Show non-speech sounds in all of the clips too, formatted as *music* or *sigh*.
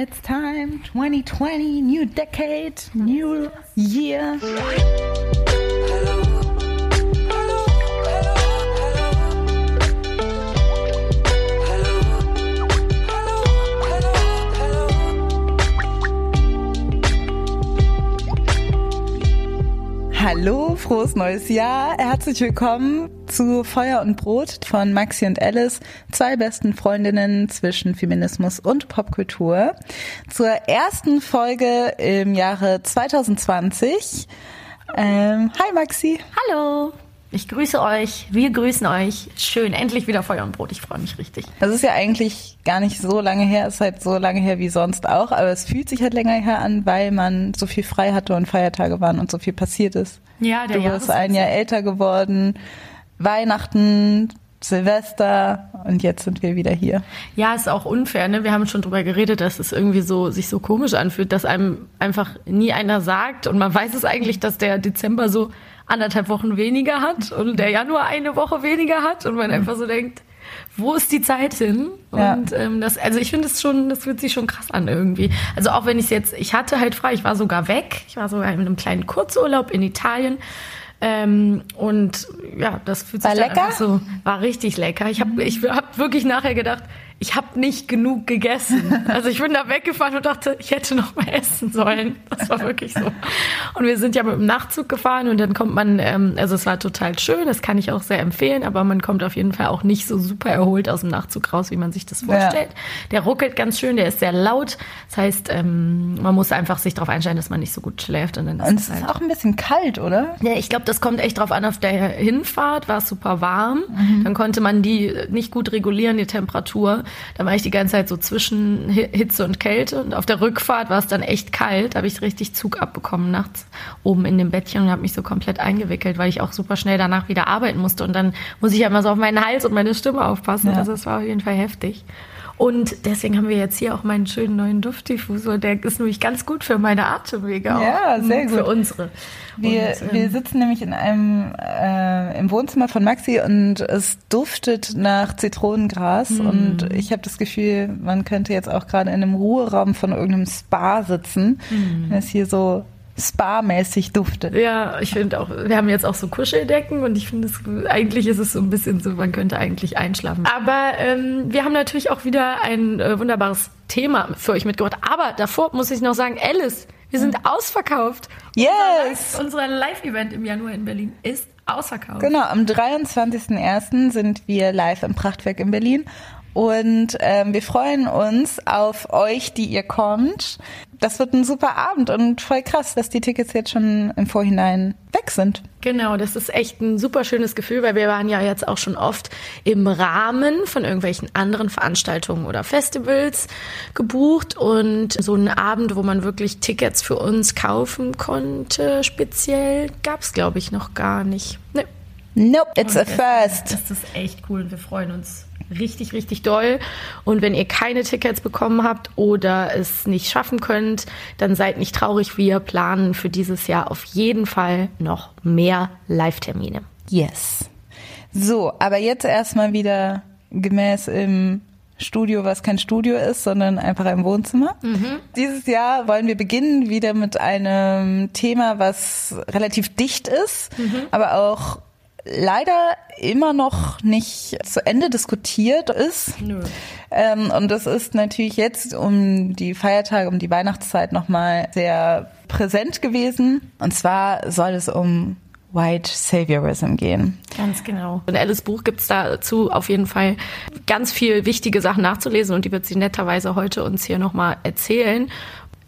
It's time, 2020, new decade, new year. Hallo, frohes neues Jahr. Herzlich willkommen zu Feuer und Brot von Maxi und Alice, zwei besten Freundinnen zwischen Feminismus und Popkultur. Zur ersten Folge im Jahre 2020. Ähm, hi Maxi. Hallo. Ich grüße euch, wir grüßen euch. Schön, endlich wieder Feuer und Brot. Ich freue mich richtig. Das ist ja eigentlich gar nicht so lange her, es ist halt so lange her wie sonst auch, aber es fühlt sich halt länger her an, weil man so viel frei hatte und Feiertage waren und so viel passiert ist. Ja, der Du bist ein Jahr älter geworden, Weihnachten, Silvester und jetzt sind wir wieder hier. Ja, ist auch unfair, ne? Wir haben schon drüber geredet, dass es irgendwie so sich so komisch anfühlt, dass einem einfach nie einer sagt und man weiß es eigentlich, dass der Dezember so anderthalb Wochen weniger hat und der Januar eine Woche weniger hat und man einfach so denkt, wo ist die Zeit hin? Ja. Und ähm, das, also ich finde es schon, das fühlt sich schon krass an irgendwie. Also auch wenn ich jetzt, ich hatte halt frei, ich war sogar weg, ich war sogar in einem kleinen Kurzurlaub in Italien. Ähm, und ja, das fühlt sich War dann lecker? so, war richtig lecker. Ich habe ich hab wirklich nachher gedacht, ich habe nicht genug gegessen. Also ich bin da weggefahren und dachte, ich hätte noch mehr essen sollen. Das war wirklich so. Und wir sind ja mit dem Nachtzug gefahren und dann kommt man, ähm, also es war total schön, das kann ich auch sehr empfehlen, aber man kommt auf jeden Fall auch nicht so super erholt aus dem Nachtzug raus, wie man sich das vorstellt. Der ruckelt ganz schön, der ist sehr laut. Das heißt, ähm, man muss einfach sich darauf einstellen, dass man nicht so gut schläft. Und, dann ist Und es es ist halt auch ein bisschen kalt, oder? ja, ich glaube, das kommt echt drauf an. Auf der Hinfahrt war es super warm. Dann konnte man die nicht gut regulieren, die Temperatur. Dann war ich die ganze Zeit so zwischen Hi- Hitze und Kälte. Und auf der Rückfahrt war es dann echt kalt. Da habe ich richtig Zug abbekommen nachts oben in dem Bettchen und habe mich so komplett eingewickelt, weil ich auch super schnell danach wieder arbeiten musste. Und dann muss ich ja immer so auf meinen Hals und meine Stimme aufpassen. Ja. Also es war auf jeden Fall heftig. Und deswegen haben wir jetzt hier auch meinen schönen neuen Duftdiffusor. Der ist nämlich ganz gut für meine Atemwege auch. Ja, sehr Für gut. unsere. Wir, Und, ähm, wir sitzen nämlich in einem äh, im Wohnzimmer von Maxi und es duftet nach Zitronengras Hm. und ich habe das Gefühl, man könnte jetzt auch gerade in einem Ruheraum von irgendeinem Spa sitzen, Hm. wenn es hier so spa-mäßig duftet. Ja, ich finde auch, wir haben jetzt auch so Kuscheldecken und ich finde es, eigentlich ist es so ein bisschen so, man könnte eigentlich einschlafen. Aber ähm, wir haben natürlich auch wieder ein äh, wunderbares Thema für euch mitgebracht. Aber davor muss ich noch sagen, Alice, wir sind ausverkauft. Yes! Unser Live-Event im Januar in Berlin ist ausverkauft. Genau, am 23.01. sind wir live im Prachtwerk in Berlin und ähm, wir freuen uns auf euch, die ihr kommt. Das wird ein super Abend und voll krass, dass die Tickets jetzt schon im Vorhinein weg sind. Genau, das ist echt ein super schönes Gefühl, weil wir waren ja jetzt auch schon oft im Rahmen von irgendwelchen anderen Veranstaltungen oder Festivals gebucht und so einen Abend, wo man wirklich Tickets für uns kaufen konnte, speziell gab es, glaube ich, noch gar nicht. Nee. Nope, it's a Und first. Das ist echt cool und wir freuen uns richtig, richtig doll. Und wenn ihr keine Tickets bekommen habt oder es nicht schaffen könnt, dann seid nicht traurig. Wir planen für dieses Jahr auf jeden Fall noch mehr Live-Termine. Yes. So, aber jetzt erstmal wieder gemäß im Studio, was kein Studio ist, sondern einfach ein Wohnzimmer. Dieses Jahr wollen wir beginnen wieder mit einem Thema, was relativ dicht ist, aber auch leider immer noch nicht zu Ende diskutiert ist. Nö. Ähm, und das ist natürlich jetzt um die Feiertage, um die Weihnachtszeit nochmal sehr präsent gewesen. Und zwar soll es um White Saviorism gehen. Ganz genau. In Alice Buch gibt's dazu auf jeden Fall ganz viel wichtige Sachen nachzulesen und die wird sie netterweise heute uns hier nochmal erzählen.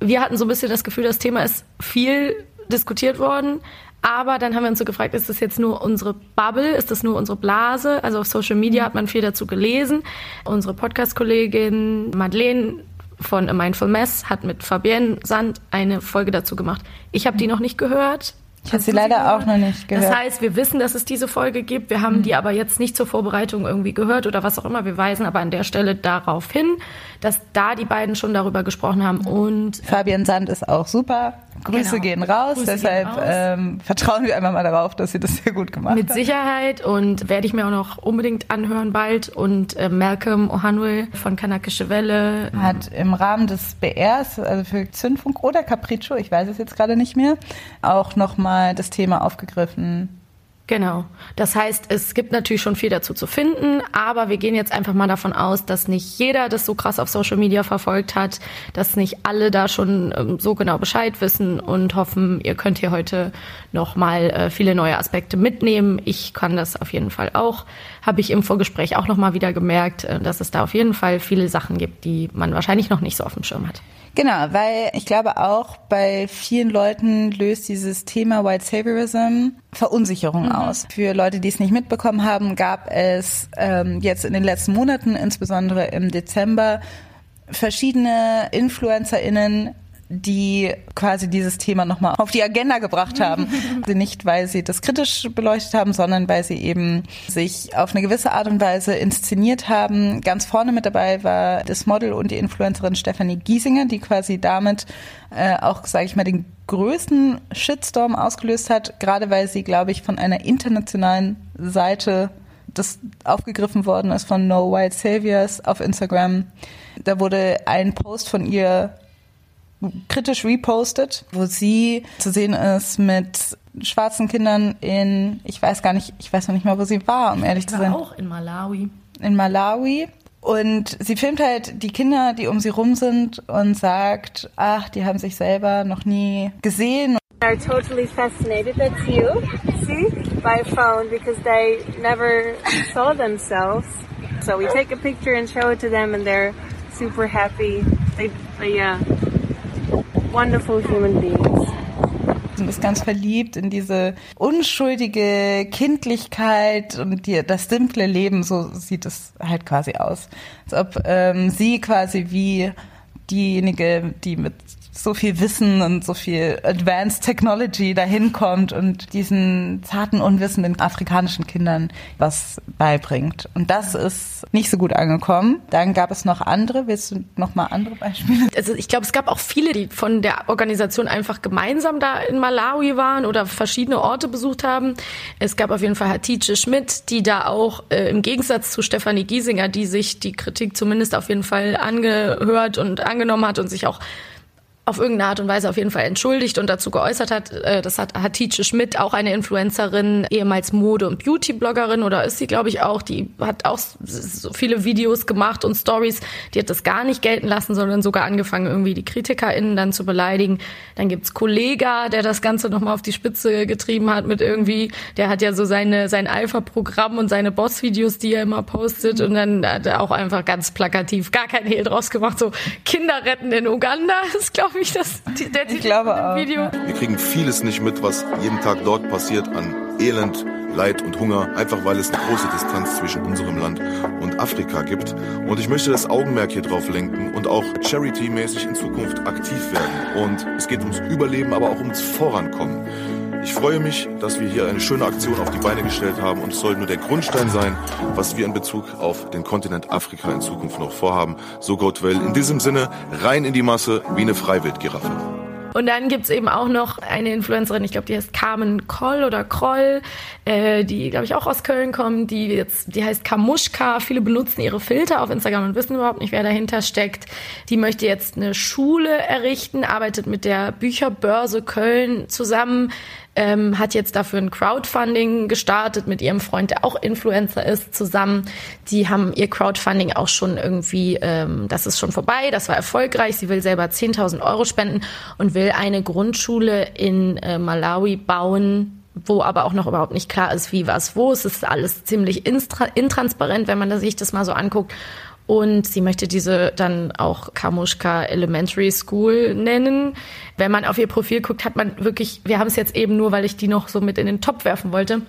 Wir hatten so ein bisschen das Gefühl, das Thema ist viel diskutiert worden. Aber dann haben wir uns so gefragt, ist das jetzt nur unsere Bubble? Ist das nur unsere Blase? Also auf Social Media hat man viel dazu gelesen. Unsere Podcast-Kollegin Madeleine von A Mindful Mess hat mit Fabienne Sand eine Folge dazu gemacht. Ich habe die noch nicht gehört. Ich habe sie leider auch noch nicht gehört. Das heißt, wir wissen, dass es diese Folge gibt. Wir haben die aber jetzt nicht zur Vorbereitung irgendwie gehört oder was auch immer. Wir weisen aber an der Stelle darauf hin, dass da die beiden schon darüber gesprochen haben. Und Fabian Sand ist auch super. Grüße genau. gehen raus. Grüße Deshalb gehen raus. Ähm, vertrauen wir einfach mal darauf, dass sie das sehr gut gemacht Mit hat. Mit Sicherheit und werde ich mir auch noch unbedingt anhören bald. Und äh, Malcolm Ohanwe von Kanakische Welle hat im Rahmen des BRs, also für Zündfunk oder Capriccio, ich weiß es jetzt gerade nicht mehr, auch nochmal das Thema aufgegriffen Genau. Das heißt, es gibt natürlich schon viel dazu zu finden, aber wir gehen jetzt einfach mal davon aus, dass nicht jeder das so krass auf Social Media verfolgt hat, dass nicht alle da schon ähm, so genau Bescheid wissen und hoffen, ihr könnt hier heute noch mal äh, viele neue Aspekte mitnehmen. Ich kann das auf jeden Fall auch. Habe ich im Vorgespräch auch noch mal wieder gemerkt, äh, dass es da auf jeden Fall viele Sachen gibt, die man wahrscheinlich noch nicht so auf dem Schirm hat. Genau, weil ich glaube auch bei vielen Leuten löst dieses Thema White Saviorism Verunsicherung mhm. aus. Für Leute, die es nicht mitbekommen haben, gab es ähm, jetzt in den letzten Monaten, insbesondere im Dezember, verschiedene InfluencerInnen, die quasi dieses Thema nochmal auf die Agenda gebracht haben. *laughs* Nicht, weil sie das kritisch beleuchtet haben, sondern weil sie eben sich auf eine gewisse Art und Weise inszeniert haben. Ganz vorne mit dabei war das Model und die Influencerin Stephanie Giesinger, die quasi damit äh, auch, sage ich mal, den größten Shitstorm ausgelöst hat, gerade weil sie, glaube ich, von einer internationalen Seite das aufgegriffen worden ist von No White Saviors auf Instagram. Da wurde ein Post von ihr kritisch repostet, wo sie zu sehen ist mit schwarzen Kindern in, ich weiß gar nicht, ich weiß noch nicht mal, wo sie war, um ehrlich zu sein. Auch in Malawi. In Malawi. Und sie filmt halt die Kinder, die um sie rum sind und sagt, ach, die haben sich selber noch nie gesehen. are totally fascinated. That's you, see, by phone because they never saw themselves. So we take a picture and show it to them, and they're super happy. They, they yeah, wonderful human beings. Und ist ganz verliebt in diese unschuldige Kindlichkeit und die, das simple Leben, so sieht es halt quasi aus. Als ob ähm, sie quasi wie diejenige, die mit so viel Wissen und so viel Advanced Technology dahin kommt und diesen zarten, unwissenden afrikanischen Kindern was beibringt. Und das ist nicht so gut angekommen. Dann gab es noch andere. Willst du noch mal andere Beispiele? Also ich glaube, es gab auch viele, die von der Organisation einfach gemeinsam da in Malawi waren oder verschiedene Orte besucht haben. Es gab auf jeden Fall Hatice Schmidt, die da auch äh, im Gegensatz zu Stefanie Giesinger, die sich die Kritik zumindest auf jeden Fall angehört und angenommen hat und sich auch auf irgendeine Art und Weise auf jeden Fall entschuldigt und dazu geäußert hat. Äh, das hat Hatice Schmidt, auch eine Influencerin, ehemals Mode- und Beauty-Bloggerin oder ist sie, glaube ich, auch. Die hat auch so viele Videos gemacht und Stories. Die hat das gar nicht gelten lassen, sondern sogar angefangen, irgendwie die KritikerInnen dann zu beleidigen. Dann gibt's Kollega, der das Ganze nochmal auf die Spitze getrieben hat mit irgendwie, der hat ja so seine, sein Alpha-Programm und seine Boss-Videos, die er immer postet und dann hat er auch einfach ganz plakativ gar kein Hehl draus gemacht. So Kinder retten in Uganda *laughs* ist, glaube ich, das, der ich glaube auch, Video. Wir kriegen vieles nicht mit, was jeden Tag dort passiert an Elend, Leid und Hunger, einfach weil es eine große Distanz zwischen unserem Land und Afrika gibt. Und ich möchte das Augenmerk hier drauf lenken und auch charity-mäßig in Zukunft aktiv werden. Und es geht ums Überleben, aber auch ums Vorankommen. Ich freue mich, dass wir hier eine schöne Aktion auf die Beine gestellt haben und es soll nur der Grundstein sein, was wir in Bezug auf den Kontinent Afrika in Zukunft noch vorhaben. So Gott will. In diesem Sinne rein in die Masse wie eine Freiwildgiraffe. Und dann gibt's eben auch noch eine Influencerin, ich glaube, die heißt Carmen Koll oder Kroll, äh, die, glaube ich, auch aus Köln kommt, die jetzt, die heißt Kamuschka. Viele benutzen ihre Filter auf Instagram und wissen überhaupt nicht, wer dahinter steckt. Die möchte jetzt eine Schule errichten, arbeitet mit der Bücherbörse Köln zusammen, ähm, hat jetzt dafür ein Crowdfunding gestartet mit ihrem Freund, der auch Influencer ist, zusammen. Die haben ihr Crowdfunding auch schon irgendwie, ähm, das ist schon vorbei, das war erfolgreich. Sie will selber 10.000 Euro spenden und will eine Grundschule in äh, Malawi bauen, wo aber auch noch überhaupt nicht klar ist, wie was wo. Es ist alles ziemlich intransparent, wenn man sich das mal so anguckt. Und sie möchte diese dann auch Kamushka Elementary School nennen. Wenn man auf ihr Profil guckt, hat man wirklich, wir haben es jetzt eben nur, weil ich die noch so mit in den Topf werfen wollte,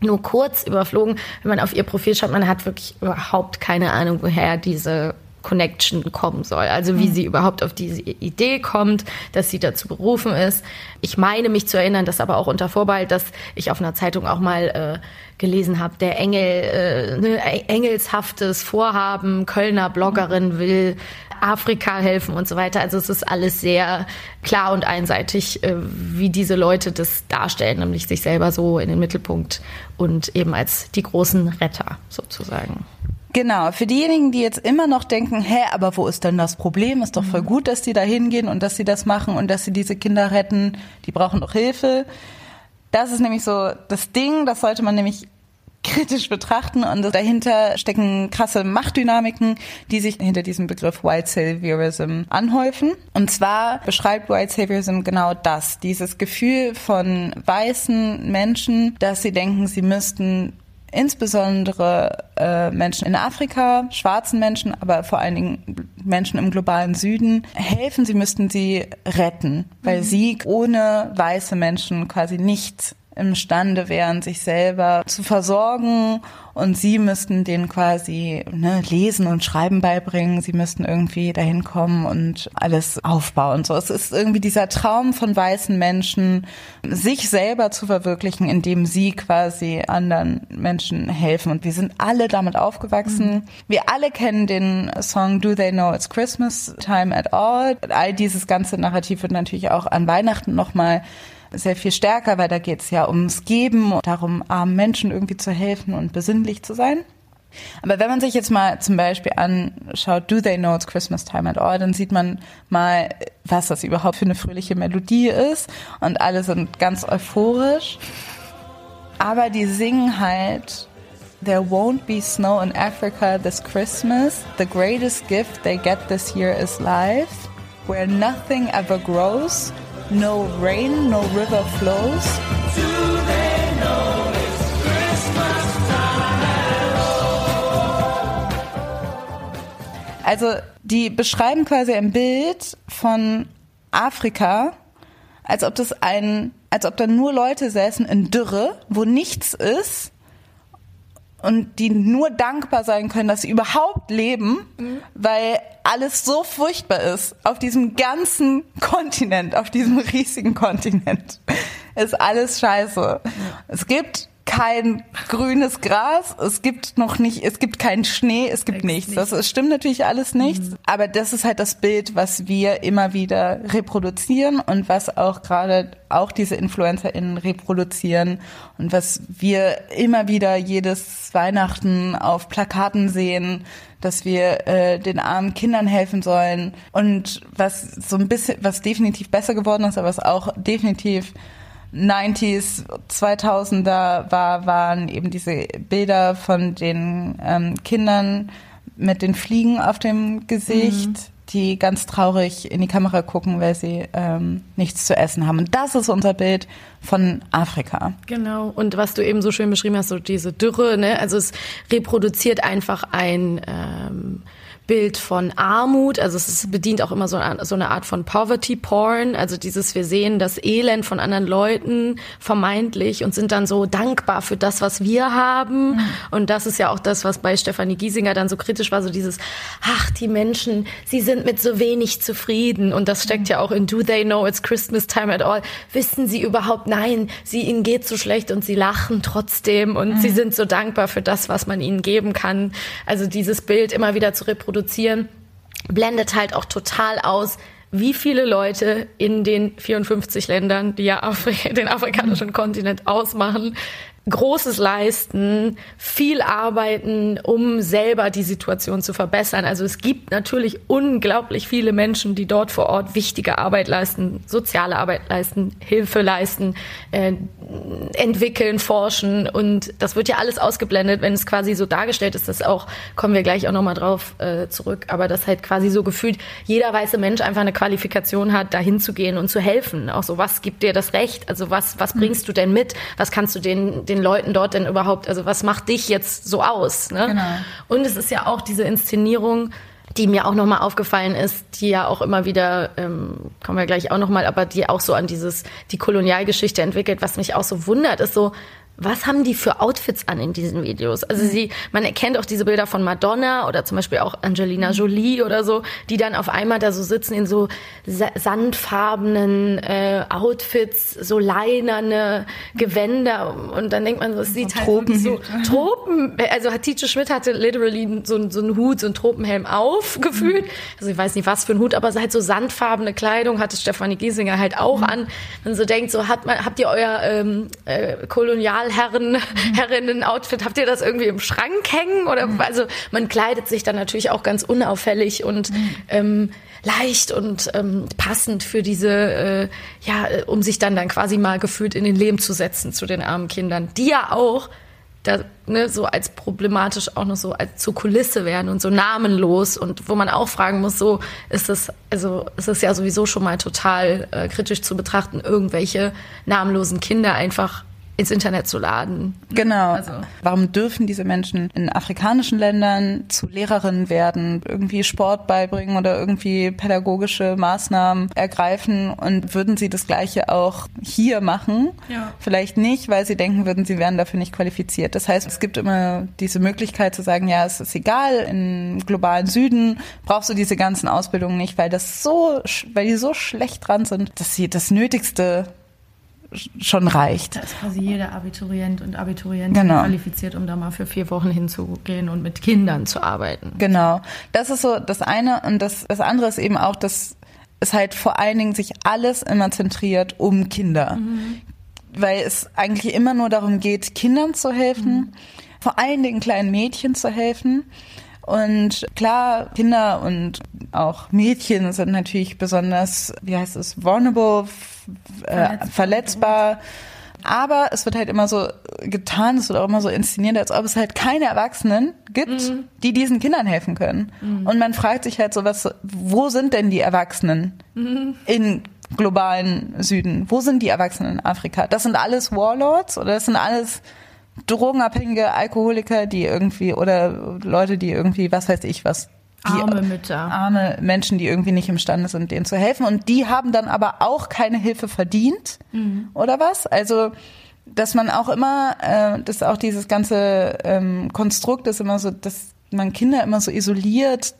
nur kurz überflogen. Wenn man auf ihr Profil schaut, man hat wirklich überhaupt keine Ahnung, woher diese Connection kommen soll. Also wie mhm. sie überhaupt auf diese Idee kommt, dass sie dazu berufen ist. Ich meine mich zu erinnern, das aber auch unter Vorbehalt, dass ich auf einer Zeitung auch mal äh, gelesen habe, der Engel, äh, ne, engelshaftes Vorhaben, Kölner Bloggerin will Afrika helfen und so weiter. Also es ist alles sehr klar und einseitig, äh, wie diese Leute das darstellen, nämlich sich selber so in den Mittelpunkt und eben als die großen Retter sozusagen. Genau, für diejenigen, die jetzt immer noch denken, hä, aber wo ist denn das Problem? Ist doch voll mhm. gut, dass die da hingehen und dass sie das machen und dass sie diese Kinder retten. Die brauchen doch Hilfe. Das ist nämlich so das Ding, das sollte man nämlich kritisch betrachten und dahinter stecken krasse Machtdynamiken, die sich hinter diesem Begriff White Saviorism anhäufen. Und zwar beschreibt White Saviorism genau das, dieses Gefühl von weißen Menschen, dass sie denken, sie müssten insbesondere äh, Menschen in Afrika, schwarzen Menschen, aber vor allen Dingen Menschen im globalen Süden helfen. Sie müssten sie retten, weil mhm. sie ohne weiße Menschen quasi nichts imstande wären, sich selber zu versorgen und sie müssten denen quasi ne, Lesen und Schreiben beibringen. Sie müssten irgendwie dahin kommen und alles aufbauen. So, es ist irgendwie dieser Traum von weißen Menschen, sich selber zu verwirklichen, indem sie quasi anderen Menschen helfen. Und wir sind alle damit aufgewachsen. Mhm. Wir alle kennen den Song Do They Know It's Christmas Time at All. All dieses ganze Narrativ wird natürlich auch an Weihnachten nochmal sehr viel stärker, weil da geht es ja ums Geben und darum, armen Menschen irgendwie zu helfen und besinnlich zu sein. Aber wenn man sich jetzt mal zum Beispiel anschaut, Do They Know It's Christmas Time at All, dann sieht man mal, was das überhaupt für eine fröhliche Melodie ist und alle sind ganz euphorisch. Aber die singen halt There won't be snow in Africa this Christmas. The greatest gift they get this year is life, where nothing ever grows no rain, no river flows. Also die beschreiben quasi ein Bild von Afrika, als ob das ein, als ob da nur Leute säßen in Dürre, wo nichts ist und die nur dankbar sein können, dass sie überhaupt leben, mhm. weil alles so furchtbar ist auf diesem ganzen Kontinent, auf diesem riesigen Kontinent. Ist alles scheiße. Ja. Es gibt kein grünes Gras, es gibt noch nicht, es gibt keinen Schnee, es gibt nichts. Das, das stimmt natürlich alles nicht, mhm. aber das ist halt das Bild, was wir immer wieder reproduzieren und was auch gerade auch diese InfluencerInnen reproduzieren und was wir immer wieder jedes Weihnachten auf Plakaten sehen, dass wir äh, den armen Kindern helfen sollen und was so ein bisschen, was definitiv besser geworden ist, aber was auch definitiv 90s, 2000er war, waren eben diese Bilder von den ähm, Kindern mit den Fliegen auf dem Gesicht, mhm. die ganz traurig in die Kamera gucken, weil sie ähm, nichts zu essen haben. Und das ist unser Bild von Afrika. Genau. Und was du eben so schön beschrieben hast, so diese Dürre, ne? Also es reproduziert einfach ein ähm, Bild von Armut, also es bedient auch immer so eine, so eine Art von Poverty Porn, also dieses wir sehen das Elend von anderen Leuten vermeintlich und sind dann so dankbar für das, was wir haben mhm. und das ist ja auch das, was bei Stefanie Giesinger dann so kritisch war, so dieses ach, die Menschen, sie sind mit so wenig zufrieden und das steckt ja auch in Do They Know It's Christmas Time at All. Wissen sie überhaupt, nein, sie ihnen geht so schlecht und sie lachen trotzdem und mhm. sie sind so dankbar für das, was man ihnen geben kann. Also dieses Bild immer wieder zu reproduzieren produzieren, blendet halt auch total aus, wie viele Leute in den 54 Ländern, die ja Afri den afrikanischen Kontinent ausmachen, Großes leisten, viel arbeiten, um selber die Situation zu verbessern. Also es gibt natürlich unglaublich viele Menschen, die dort vor Ort wichtige Arbeit leisten, soziale Arbeit leisten, Hilfe leisten, äh, entwickeln, forschen und das wird ja alles ausgeblendet, wenn es quasi so dargestellt ist, das auch, kommen wir gleich auch nochmal drauf äh, zurück, aber das halt quasi so gefühlt jeder weiße Mensch einfach eine Qualifikation hat, dahin zu gehen und zu helfen. Auch so, was gibt dir das Recht? Also was, was bringst du denn mit? Was kannst du den, den Leuten dort denn überhaupt, also was macht dich jetzt so aus? Ne? Genau. Und es ist ja auch diese Inszenierung, die mir auch nochmal aufgefallen ist, die ja auch immer wieder, ähm, kommen wir gleich auch nochmal, aber die auch so an dieses, die Kolonialgeschichte entwickelt, was mich auch so wundert, ist so, was haben die für Outfits an in diesen Videos? Also sie, man erkennt auch diese Bilder von Madonna oder zum Beispiel auch Angelina Jolie oder so, die dann auf einmal da so sitzen in so sandfarbenen äh, Outfits, so leinerne Gewänder und dann denkt man so, es sieht halt Tropen. so Tropen, also Hatice Schmidt hatte literally so, so einen Hut, so einen Tropenhelm aufgefühlt. Also ich weiß nicht was für ein Hut, aber halt so sandfarbene Kleidung hatte Stefanie Giesinger halt auch mhm. an. Man so denkt, so hat man, habt ihr euer ähm, äh, Kolonialherren, mhm. Herrinnen-Outfit, habt ihr das irgendwie im Schrank hängen? Oder mhm. also man kleidet sich dann natürlich auch ganz unauffällig und mhm. ähm, leicht und ähm, passend für diese, äh, ja, um sich dann dann quasi mal gefühlt in den Leben zu setzen zu den armen Kindern, die ja auch da, ne, so als problematisch auch noch so als zur Kulisse werden und so namenlos und wo man auch fragen muss, so ist es, also ist es ja sowieso schon mal total äh, kritisch zu betrachten, irgendwelche namenlosen Kinder einfach ins Internet zu laden. Genau. Also. Warum dürfen diese Menschen in afrikanischen Ländern zu Lehrerinnen werden, irgendwie Sport beibringen oder irgendwie pädagogische Maßnahmen ergreifen und würden sie das Gleiche auch hier machen? Ja. Vielleicht nicht, weil sie denken würden, sie wären dafür nicht qualifiziert. Das heißt, es gibt immer diese Möglichkeit zu sagen, ja, es ist egal, im globalen Süden brauchst du diese ganzen Ausbildungen nicht, weil das so, weil die so schlecht dran sind, dass sie das Nötigste schon reicht. Da ist quasi jeder Abiturient und Abiturientin genau. qualifiziert, um da mal für vier Wochen hinzugehen und mit Kindern zu arbeiten. Genau. Das ist so das eine. Und das, das andere ist eben auch, dass es halt vor allen Dingen sich alles immer zentriert um Kinder. Mhm. Weil es eigentlich immer nur darum geht, Kindern zu helfen, mhm. vor allen Dingen kleinen Mädchen zu helfen. Und klar, Kinder und auch Mädchen sind natürlich besonders, wie heißt es, vulnerable, äh, verletzbar. Aber es wird halt immer so getan, es wird auch immer so inszeniert, als ob es halt keine Erwachsenen gibt, mhm. die diesen Kindern helfen können. Mhm. Und man fragt sich halt so, was, wo sind denn die Erwachsenen mhm. in globalen Süden? Wo sind die Erwachsenen in Afrika? Das sind alles Warlords oder das sind alles drogenabhängige Alkoholiker, die irgendwie oder Leute, die irgendwie, was weiß ich was, arme Mütter. Arme Menschen, die irgendwie nicht imstande sind, denen zu helfen. Und die haben dann aber auch keine Hilfe verdient, mhm. oder was? Also, dass man auch immer, äh, dass auch dieses ganze ähm, Konstrukt ist immer so, dass man Kinder immer so isoliert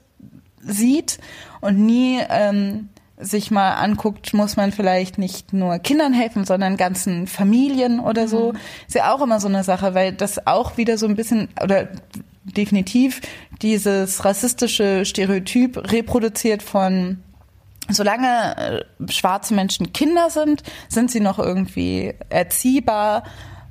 sieht und nie ähm, sich mal anguckt, muss man vielleicht nicht nur Kindern helfen, sondern ganzen Familien oder so. Mhm. Ist ja auch immer so eine Sache, weil das auch wieder so ein bisschen oder definitiv dieses rassistische Stereotyp reproduziert von solange äh, schwarze Menschen Kinder sind, sind sie noch irgendwie erziehbar,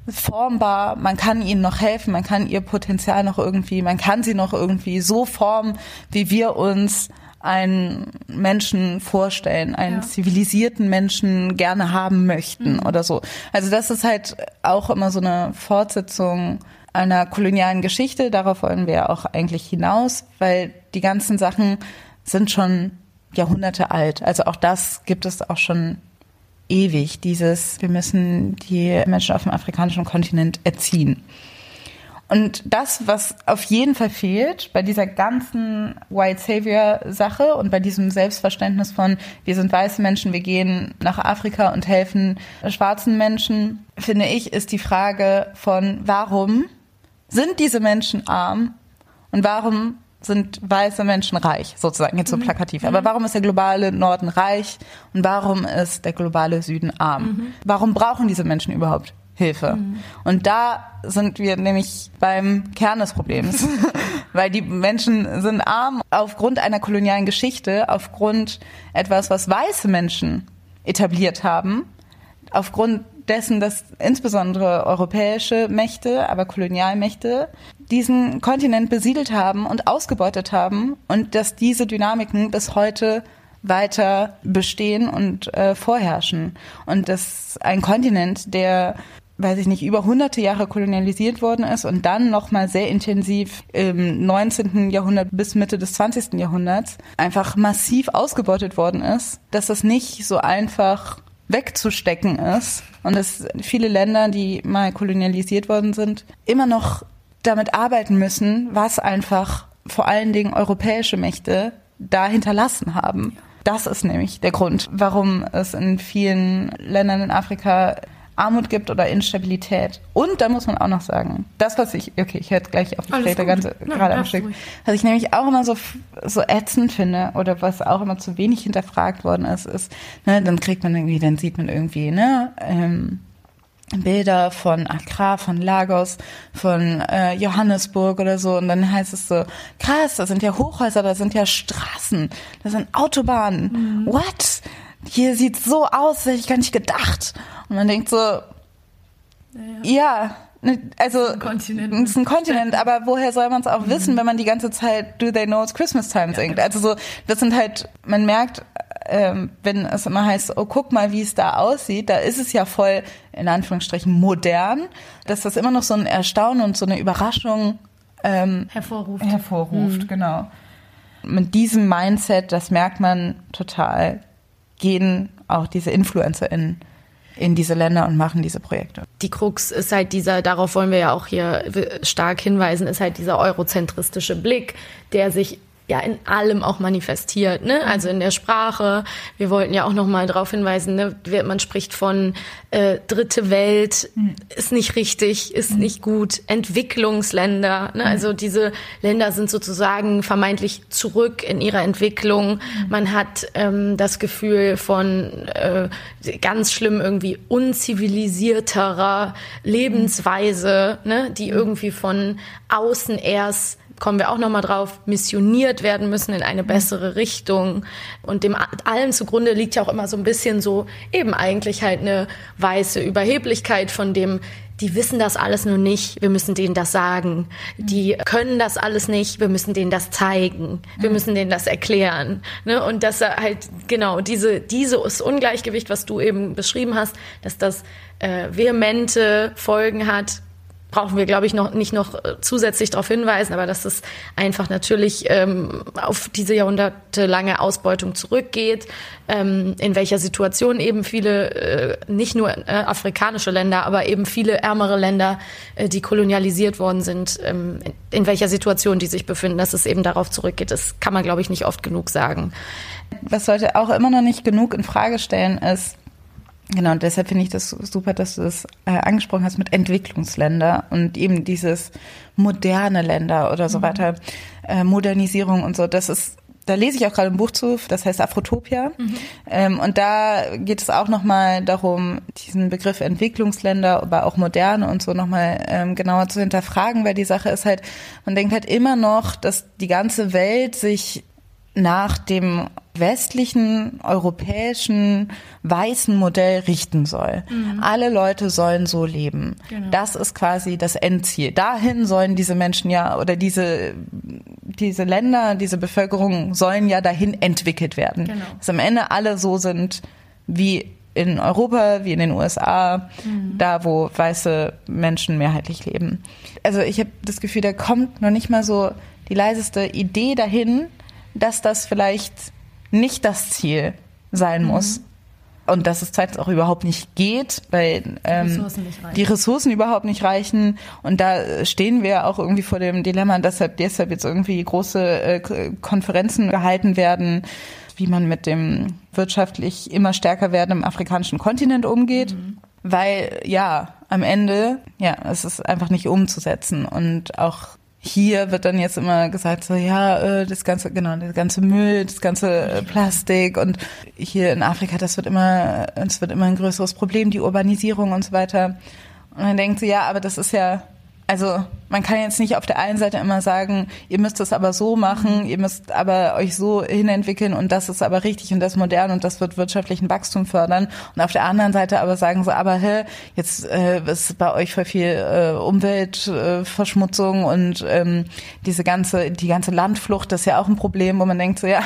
formbar, man kann ihnen noch helfen, man kann ihr Potenzial noch irgendwie, man kann sie noch irgendwie so formen, wie wir uns einen Menschen vorstellen, einen ja. zivilisierten Menschen gerne haben möchten mhm. oder so. Also das ist halt auch immer so eine Fortsetzung einer kolonialen Geschichte. Darauf wollen wir auch eigentlich hinaus, weil die ganzen Sachen sind schon Jahrhunderte alt. Also auch das gibt es auch schon ewig. Dieses, wir müssen die Menschen auf dem afrikanischen Kontinent erziehen. Und das, was auf jeden Fall fehlt bei dieser ganzen White Savior Sache und bei diesem Selbstverständnis von, wir sind weiße Menschen, wir gehen nach Afrika und helfen schwarzen Menschen, finde ich, ist die Frage von, warum sind diese Menschen arm und warum sind weiße Menschen reich, sozusagen jetzt so mhm. plakativ. Aber mhm. warum ist der globale Norden reich und warum ist der globale Süden arm? Mhm. Warum brauchen diese Menschen überhaupt Hilfe. Mhm. Und da sind wir nämlich beim Kern des Problems, *laughs* weil die Menschen sind arm aufgrund einer kolonialen Geschichte, aufgrund etwas, was weiße Menschen etabliert haben, aufgrund dessen, dass insbesondere europäische Mächte, aber Kolonialmächte diesen Kontinent besiedelt haben und ausgebeutet haben und dass diese Dynamiken bis heute weiter bestehen und äh, vorherrschen. Und dass ein Kontinent, der weiß ich nicht, über hunderte Jahre kolonialisiert worden ist und dann nochmal sehr intensiv im 19. Jahrhundert bis Mitte des 20. Jahrhunderts einfach massiv ausgebeutet worden ist, dass das nicht so einfach wegzustecken ist und dass viele Länder, die mal kolonialisiert worden sind, immer noch damit arbeiten müssen, was einfach vor allen Dingen europäische Mächte da hinterlassen haben. Das ist nämlich der Grund, warum es in vielen Ländern in Afrika Armut gibt oder Instabilität. Und da muss man auch noch sagen, das, was ich, okay, ich höre gleich auf, ich rede ganz gerade am Stück, was ich nämlich auch immer so, so ätzend finde oder was auch immer zu wenig hinterfragt worden ist, ist, ne, dann kriegt man irgendwie, dann sieht man irgendwie, ne, ähm, Bilder von Accra, von Lagos, von äh, Johannesburg oder so. Und dann heißt es so, krass, da sind ja Hochhäuser, da sind ja Straßen, da sind Autobahnen. Mhm. What? Hier sieht so aus, das hätte ich gar nicht gedacht. Und man denkt so, ja, ja. Ne, also es ist ein Kontinent, ist ein Kontinent aber woher soll man es auch mhm. wissen, wenn man die ganze Zeit Do They Know It's Christmas Time singt? Genau. Also so, das sind halt, man merkt, ähm, wenn es immer heißt, oh, guck mal, wie es da aussieht, da ist es ja voll, in Anführungsstrichen, modern, dass das immer noch so ein Erstaunen und so eine Überraschung ähm, hervorruft. Hervorruft, mhm. genau. Mit diesem Mindset, das merkt man total, gehen auch diese InfluencerInnen in diese Länder und machen diese Projekte. Die Krux ist halt dieser, darauf wollen wir ja auch hier stark hinweisen, ist halt dieser eurozentristische Blick, der sich ja in allem auch manifestiert, ne? Also in der Sprache. Wir wollten ja auch noch mal darauf hinweisen, ne? man spricht von äh, dritte Welt, mhm. ist nicht richtig, ist mhm. nicht gut. Entwicklungsländer, ne? Mhm. Also diese Länder sind sozusagen vermeintlich zurück in ihrer Entwicklung. Mhm. Man hat ähm, das Gefühl von äh, ganz schlimm irgendwie unzivilisierterer Lebensweise, ne? Die mhm. irgendwie von außen erst kommen wir auch nochmal drauf, missioniert werden müssen in eine bessere Richtung. Und dem allem zugrunde liegt ja auch immer so ein bisschen so eben eigentlich halt eine weiße Überheblichkeit von dem, die wissen das alles nur nicht, wir müssen denen das sagen. Die können das alles nicht, wir müssen denen das zeigen. Wir müssen denen das erklären. Ne? Und dass er halt, genau, diese, dieses Ungleichgewicht, was du eben beschrieben hast, dass das äh, vehemente Folgen hat, brauchen wir, glaube ich, noch nicht noch äh, zusätzlich darauf hinweisen, aber dass es einfach natürlich ähm, auf diese jahrhundertelange Ausbeutung zurückgeht, ähm, in welcher Situation eben viele, äh, nicht nur äh, afrikanische Länder, aber eben viele ärmere Länder, äh, die kolonialisiert worden sind, ähm, in, in welcher Situation die sich befinden, dass es eben darauf zurückgeht. Das kann man, glaube ich, nicht oft genug sagen. Was Leute auch immer noch nicht genug in Frage stellen, ist, Genau, und deshalb finde ich das super, dass du das äh, angesprochen hast mit Entwicklungsländer und eben dieses moderne Länder oder so mhm. weiter, äh, Modernisierung und so. Das ist, da lese ich auch gerade ein Buch zu, das heißt Afrotopia. Mhm. Ähm, und da geht es auch nochmal darum, diesen Begriff Entwicklungsländer, aber auch moderne und so nochmal ähm, genauer zu hinterfragen, weil die Sache ist halt, man denkt halt immer noch, dass die ganze Welt sich nach dem westlichen, europäischen, weißen Modell richten soll. Mhm. Alle Leute sollen so leben. Genau. Das ist quasi das Endziel. Dahin sollen diese Menschen ja oder diese, diese Länder, diese Bevölkerung sollen ja dahin entwickelt werden. Genau. Dass am Ende alle so sind wie in Europa, wie in den USA, mhm. da wo weiße Menschen mehrheitlich leben. Also ich habe das Gefühl, da kommt noch nicht mal so die leiseste Idee dahin, dass das vielleicht nicht das Ziel sein mhm. muss. Und dass es zweitens auch überhaupt nicht geht, weil ähm, die, Ressourcen die, Ressourcen überhaupt nicht reichen. Und da stehen wir auch irgendwie vor dem Dilemma, deshalb, deshalb jetzt irgendwie große äh, Konferenzen gehalten werden, wie man mit dem wirtschaftlich immer stärker werdenden afrikanischen Kontinent umgeht. Mhm. Weil ja, am Ende, ja, es ist einfach nicht umzusetzen. Und auch hier wird dann jetzt immer gesagt, so ja, äh, das ganze, genau, das ganze Müll, das ganze äh, Plastik und hier in Afrika, das wird immer, es wird immer ein größeres Problem, die Urbanisierung und so weiter. Und man denkt so, ja, aber das ist ja also man kann jetzt nicht auf der einen Seite immer sagen, ihr müsst es aber so machen, ihr müsst aber euch so hinentwickeln und das ist aber richtig und das modern und das wird wirtschaftlichen Wachstum fördern. Und auf der anderen Seite aber sagen so, aber hä, jetzt äh, ist bei euch voll viel äh, Umweltverschmutzung äh, und ähm, diese ganze, die ganze Landflucht, das ist ja auch ein Problem, wo man denkt so, ja,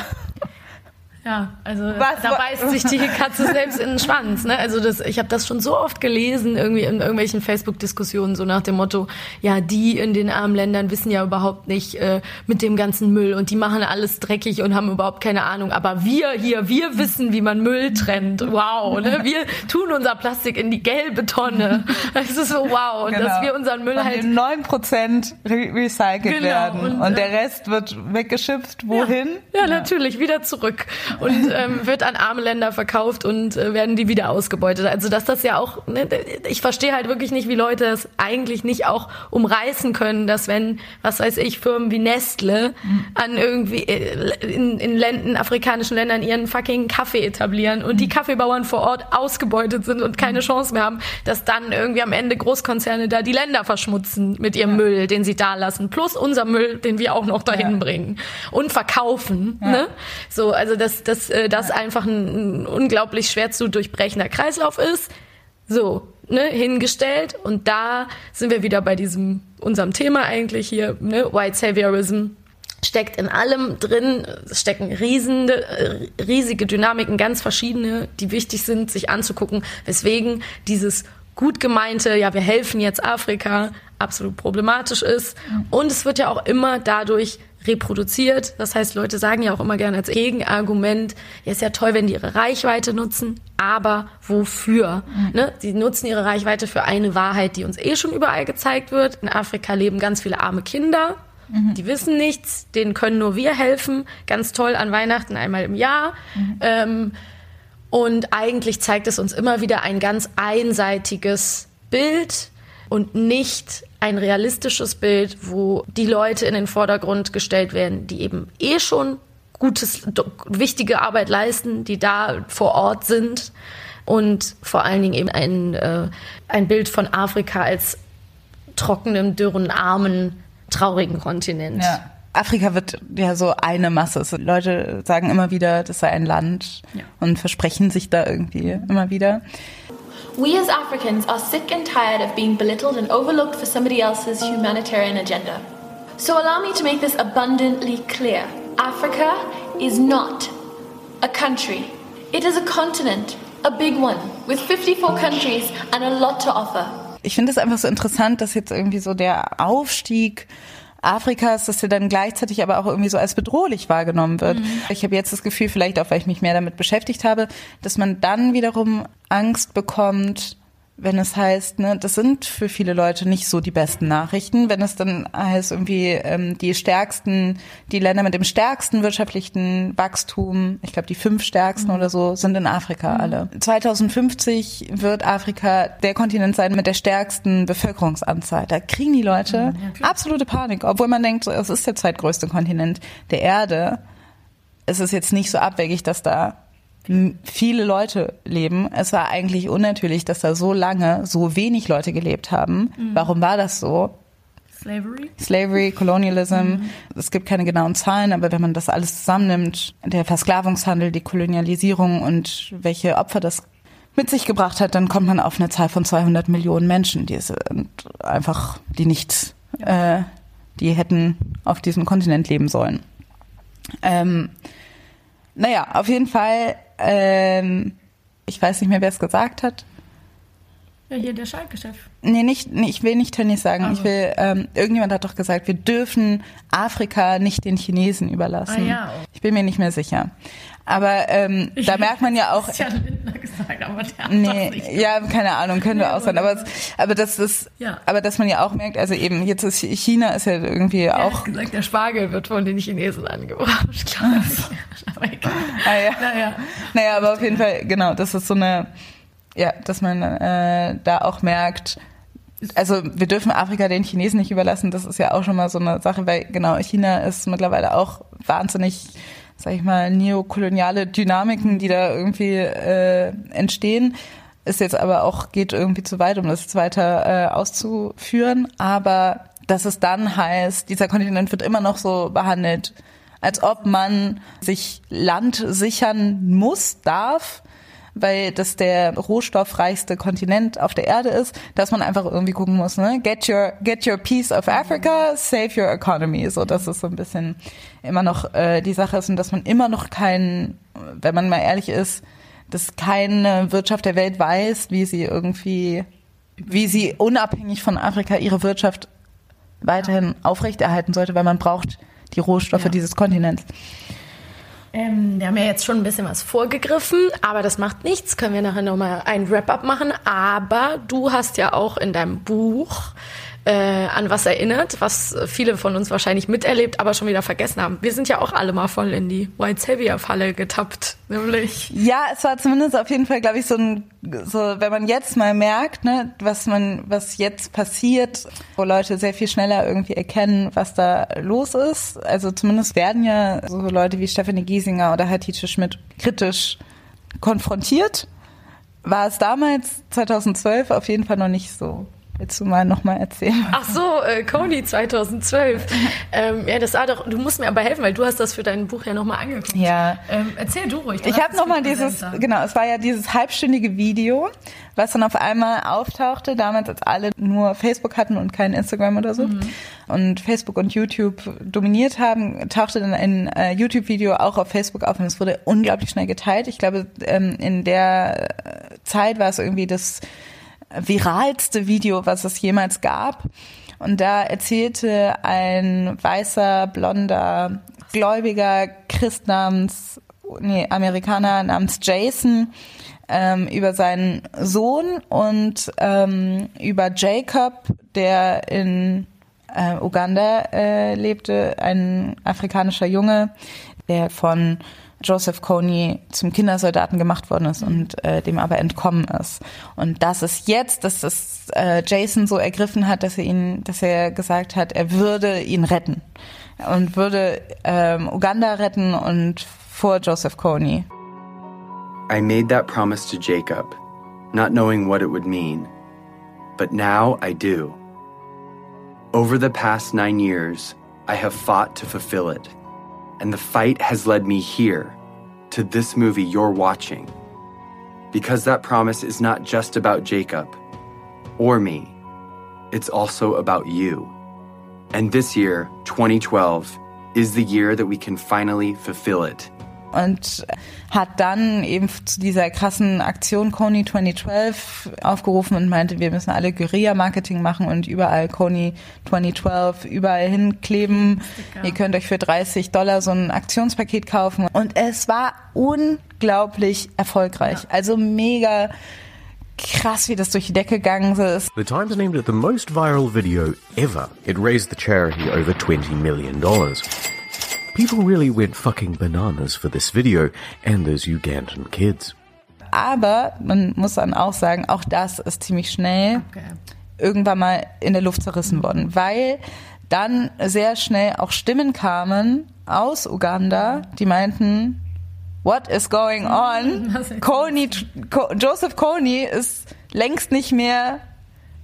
ja, also Was? da beißt sich die Katze *laughs* selbst in den Schwanz. Ne? Also das, ich habe das schon so oft gelesen, irgendwie in irgendwelchen Facebook-Diskussionen, so nach dem Motto, ja, die in den armen Ländern wissen ja überhaupt nicht äh, mit dem ganzen Müll und die machen alles dreckig und haben überhaupt keine Ahnung. Aber wir hier, wir wissen, wie man Müll trennt. Wow, ne? *laughs* wir tun unser Plastik in die gelbe Tonne. Es ist so wow, genau. dass wir unseren Müll Von halt... neun Prozent re recycelt genau. werden und, und, der Rest wird weggeschippt. Wohin? Ja, ja, natürlich, wieder zurück. Und ähm, wird an arme Länder verkauft und äh, werden die wieder ausgebeutet. Also dass das ja auch, ne, ich verstehe halt wirklich nicht, wie Leute es eigentlich nicht auch umreißen können, dass wenn, was weiß ich, Firmen wie Nestle an irgendwie äh, in, in Ländern, afrikanischen Ländern ihren fucking Kaffee etablieren und die Kaffeebauern vor Ort ausgebeutet sind und keine Chance mehr haben, dass dann irgendwie am Ende Großkonzerne da die Länder verschmutzen mit ihrem Müll, den sie da lassen, plus unser Müll, den wir auch noch dahin Ja. bringen und verkaufen. Ne? So, also dass, dass äh, das einfach ein, ein unglaublich schwer zu durchbrechender Kreislauf ist. So, ne, hingestellt. Und da sind wir wieder bei diesem, unserem Thema eigentlich hier, ne, White Saviorism steckt in allem drin, es stecken riesende, äh, riesige Dynamiken, ganz verschiedene, die wichtig sind, sich anzugucken, weswegen dieses gut gemeinte, ja, wir helfen jetzt Afrika, absolut problematisch ist. Und es wird ja auch immer dadurch reproduziert. Das heißt, Leute sagen ja auch immer gerne als Gegenargument, ja, ist ja toll, wenn die ihre Reichweite nutzen, aber wofür? Ne? Sie nutzen ihre Reichweite für eine Wahrheit, die uns eh schon überall gezeigt wird. In Afrika leben ganz viele arme Kinder. Die wissen nichts, denen können nur wir helfen. Ganz toll an Weihnachten einmal im Jahr. Ähm, und eigentlich zeigt es uns immer wieder ein ganz einseitiges Bild und nicht ein realistisches Bild, wo die Leute in den Vordergrund gestellt werden, die eben eh schon gutes, wichtige Arbeit leisten, die da vor Ort sind und vor allen Dingen eben ein, äh, ein Bild von Afrika als trockenem, dürren, armen, traurigen Kontinent. Ja. Afrika wird ja so eine Masse. Also Leute sagen immer wieder, das sei ein Land und versprechen sich da irgendwie immer wieder. We as Africans are sick and tired of being belittled and overlooked for somebody else's humanitarian agenda. So allow me to make this abundantly clear Africa is not a country, it is a continent, a big one, with 54 countries and a lot to offer. Ich finde es einfach so interessant, dass jetzt irgendwie so der Aufstieg Afrikas, dass er dann gleichzeitig aber auch irgendwie so als bedrohlich wahrgenommen wird. Ich habe jetzt das Gefühl, vielleicht auch, weil ich mich mehr damit beschäftigt habe, dass man dann wiederum Angst bekommt, wenn es heißt, ne, das sind für viele Leute nicht so die besten Nachrichten, wenn es dann heißt, irgendwie ähm, die stärksten, die Länder mit dem stärksten wirtschaftlichen Wachstum, ich glaube die fünf stärksten oder so, sind in Afrika alle. 2050 wird Afrika der Kontinent sein mit der stärksten Bevölkerungsanzahl. Da kriegen die Leute absolute Panik, obwohl man denkt, es ist der zweitgrößte Kontinent der Erde. Es ist jetzt nicht so abwegig, dass da viele Leute leben. Es war eigentlich unnatürlich, dass da so lange so wenig Leute gelebt haben. Warum war das so? Slavery? Slavery, Colonialism. Es gibt keine genauen Zahlen, aber wenn man das alles zusammennimmt, der Versklavungshandel, die Kolonialisierung und welche Opfer das mit sich gebracht hat, dann kommt man auf eine Zahl von 200 Millionen Menschen, die sind einfach, die nicht, äh, die hätten auf diesem Kontinent leben sollen. Ähm, naja, auf jeden Fall, ähm, ich weiß nicht mehr, wer es gesagt hat. Ja, hier der Schalke-Chef. Nee, nicht, nee, ich will nicht Tönnies sagen. Also. Ich will, ähm, irgendjemand hat doch gesagt, wir dürfen Afrika nicht den Chinesen überlassen. Ah, ja. Ich bin mir nicht mehr sicher. Aber ähm, da merkt man ja *laughs* auch. Christian Lindner gesagt, aber der hat Nee, das nicht ja, keine Ahnung, könnte auch sein. Aber, aber das ist, Ja. aber dass man ja auch merkt, also eben, jetzt ist China ist ja irgendwie Er auch. gesagt, der Spargel wird von den Chinesen angebracht. ich. Aber egal. Ah, ja. Naja. Naja, aber auf jeden Fall, genau, das ist so eine, ja, dass man äh, da auch merkt, also wir dürfen Afrika den Chinesen nicht überlassen, das ist ja auch schon mal so eine Sache, weil genau, China ist mittlerweile auch wahnsinnig, sag ich mal, neokoloniale Dynamiken, die da irgendwie äh, entstehen. Ist jetzt aber auch, geht irgendwie zu weit, um das jetzt weiter äh, auszuführen. Aber dass es dann heißt, dieser Kontinent wird immer noch so behandelt, als ob man sich Land sichern muss, darf, weil das der rohstoffreichste Kontinent auf der Erde ist, dass man einfach irgendwie gucken muss, ne? Get your, get your piece of Africa, save your economy. So, dass es so ein bisschen immer noch äh, die Sache ist und dass man immer noch kein, wenn man mal ehrlich ist, dass keine Wirtschaft der Welt weiß, wie sie irgendwie, wie sie unabhängig von Afrika ihre Wirtschaft weiterhin aufrechterhalten sollte, weil man braucht die Rohstoffe Ja. dieses Kontinents. Ähm, wir haben ja jetzt schon ein bisschen was vorgegriffen, aber das macht nichts. Können wir nachher nochmal ein Wrap-up machen. Aber du hast ja auch in deinem Buch äh, an was erinnert, was viele von uns wahrscheinlich miterlebt, aber schon wieder vergessen haben. Wir sind ja auch alle mal voll in die White Savior Falle getappt, nämlich. Ja, es war zumindest auf jeden Fall, glaube ich, so ein, so, wenn man jetzt mal merkt, ne, was man, was jetzt passiert, wo Leute sehr viel schneller irgendwie erkennen, was da los ist. Also zumindest werden ja so Leute wie Stephanie Giesinger oder Hatice Schmidt kritisch konfrontiert. War es damals 2012 auf jeden Fall noch nicht so. Willst du mal nochmal erzählen? Ach so, äh, Coney 2012. *laughs* ähm, ja, das war doch, du musst mir aber helfen, weil du hast das für dein Buch ja nochmal angeguckt. Ja. Ähm, erzähl du ruhig. Ich habe nochmal dieses, genau, es war ja dieses halbstündige Video, was dann auf einmal auftauchte, damals als alle nur Facebook hatten und kein Instagram oder so. Mhm. Und Facebook und YouTube dominiert haben, tauchte dann ein äh, YouTube-Video auch auf Facebook auf und es wurde unglaublich schnell geteilt. Ich glaube, ähm, in der Zeit war es irgendwie das viralste Video, was es jemals gab. Und da erzählte ein weißer, blonder, gläubiger Christ namens, nee, Amerikaner namens Jason ähm, über seinen Sohn und ähm, über Jacob, der in äh, Uganda äh, lebte, ein afrikanischer Junge, der von Joseph Kony zum Kindersoldaten gemacht worden ist und äh, dem aber entkommen ist. Und das ist jetzt, dass das äh, Jason so ergriffen hat, dass er ihn, dass er gesagt hat, er würde ihn retten und würde ähm, Uganda retten und vor Joseph Kony. I made that promise to Jacob, not knowing what it would mean, but now I do. Over the past nine years, I have fought to fulfill it. And the fight has led me here, to this movie you're watching. Because that promise is not just about Jacob or me, it's also about you. And this year, 2012, is the year that we can finally fulfill it. Und hat dann eben zu dieser krassen Aktion Coney 2012 aufgerufen und meinte, wir müssen alle Guerilla-Marketing machen und überall Coney 2012 überall hinkleben. Ihr könnt euch für 30 Dollar so ein Aktionspaket kaufen. Und es war unglaublich erfolgreich. Ja. Also mega krass, wie das durch die Decke gegangen ist. The Times named it the most viral video ever. It raised the charity over 20 million dollars. People really went fucking bananas for this video and those Ugandan kids. Aber man muss dann auch sagen, auch das ist ziemlich schnell okay. irgendwann mal in der Luft zerrissen worden, weil dann sehr schnell auch Stimmen kamen aus Uganda, die meinten, what is going on? *laughs* Coney, Joseph Kony ist längst nicht mehr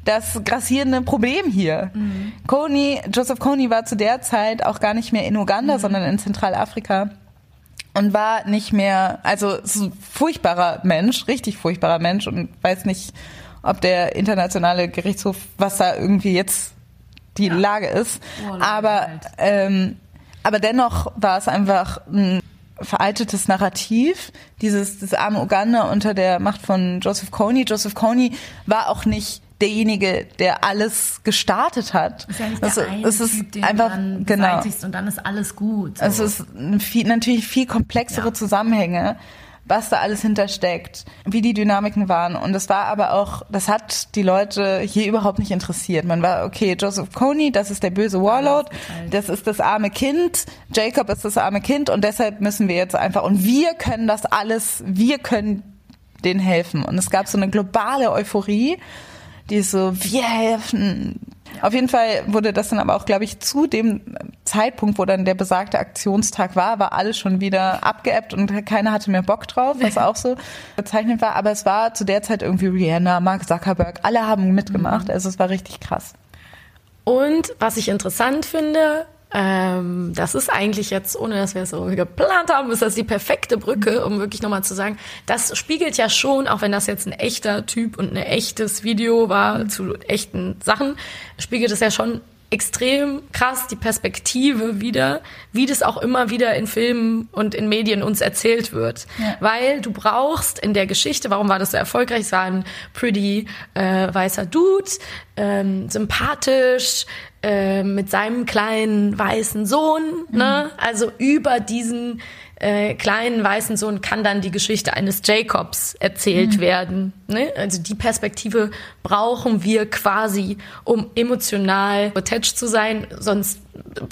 das grassierende Problem hier. Mhm. Kony, Joseph Kony war zu der Zeit auch gar nicht mehr in Uganda, mhm. sondern in Zentralafrika und war nicht mehr, also furchtbarer Mensch, richtig furchtbarer Mensch und weiß nicht, ob der internationale Gerichtshof, was da irgendwie jetzt die ja. Lage ist. Oh, aber ähm, aber dennoch war es einfach ein veraltetes Narrativ, dieses das arme Uganda unter der Macht von Joseph Kony. Joseph Kony war auch nicht derjenige, der alles gestartet hat. Ist ja nicht der eine es ist typ, einfach, genau. und dann ist alles gut. So. Es ist viel, natürlich viel komplexere ja. Zusammenhänge, was da alles hintersteckt, wie die Dynamiken waren. Und das war aber auch, das hat die Leute hier überhaupt nicht interessiert. Man war, okay, Joseph Kony, das ist der böse Warlord, das ist das arme Kind, Jacob ist das arme Kind und deshalb müssen wir jetzt einfach, und wir können das alles, wir können denen helfen. Und es gab so eine globale Euphorie die so, wir helfen. Auf jeden Fall wurde das dann aber auch, glaube ich, zu dem Zeitpunkt, wo dann der besagte Aktionstag war, war alles schon wieder abgeebbt und keiner hatte mehr Bock drauf, was auch so *laughs* bezeichnet war. Aber es war zu der Zeit irgendwie Rihanna, Mark Zuckerberg, alle haben mitgemacht. Mhm. Also es war richtig krass. Und was ich interessant finde, ähm, das ist eigentlich jetzt, ohne dass wir es so geplant haben, ist das die perfekte Brücke, um wirklich nochmal zu sagen, das spiegelt ja schon, auch wenn das jetzt ein echter Typ und ein echtes Video war zu echten Sachen, spiegelt es ja schon extrem krass die Perspektive wieder, wie das auch immer wieder in Filmen und in Medien uns erzählt wird. Ja. Weil du brauchst in der Geschichte, warum war das so erfolgreich? Es war ein pretty äh, weißer Dude, ähm, sympathisch, äh, mit seinem kleinen weißen Sohn, ne? mhm. ne? Also über diesen äh, kleinen weißen Sohn kann dann die Geschichte eines Jacobs erzählt Mhm. werden. Ne? Also die Perspektive brauchen wir quasi, um emotional attached zu sein, sonst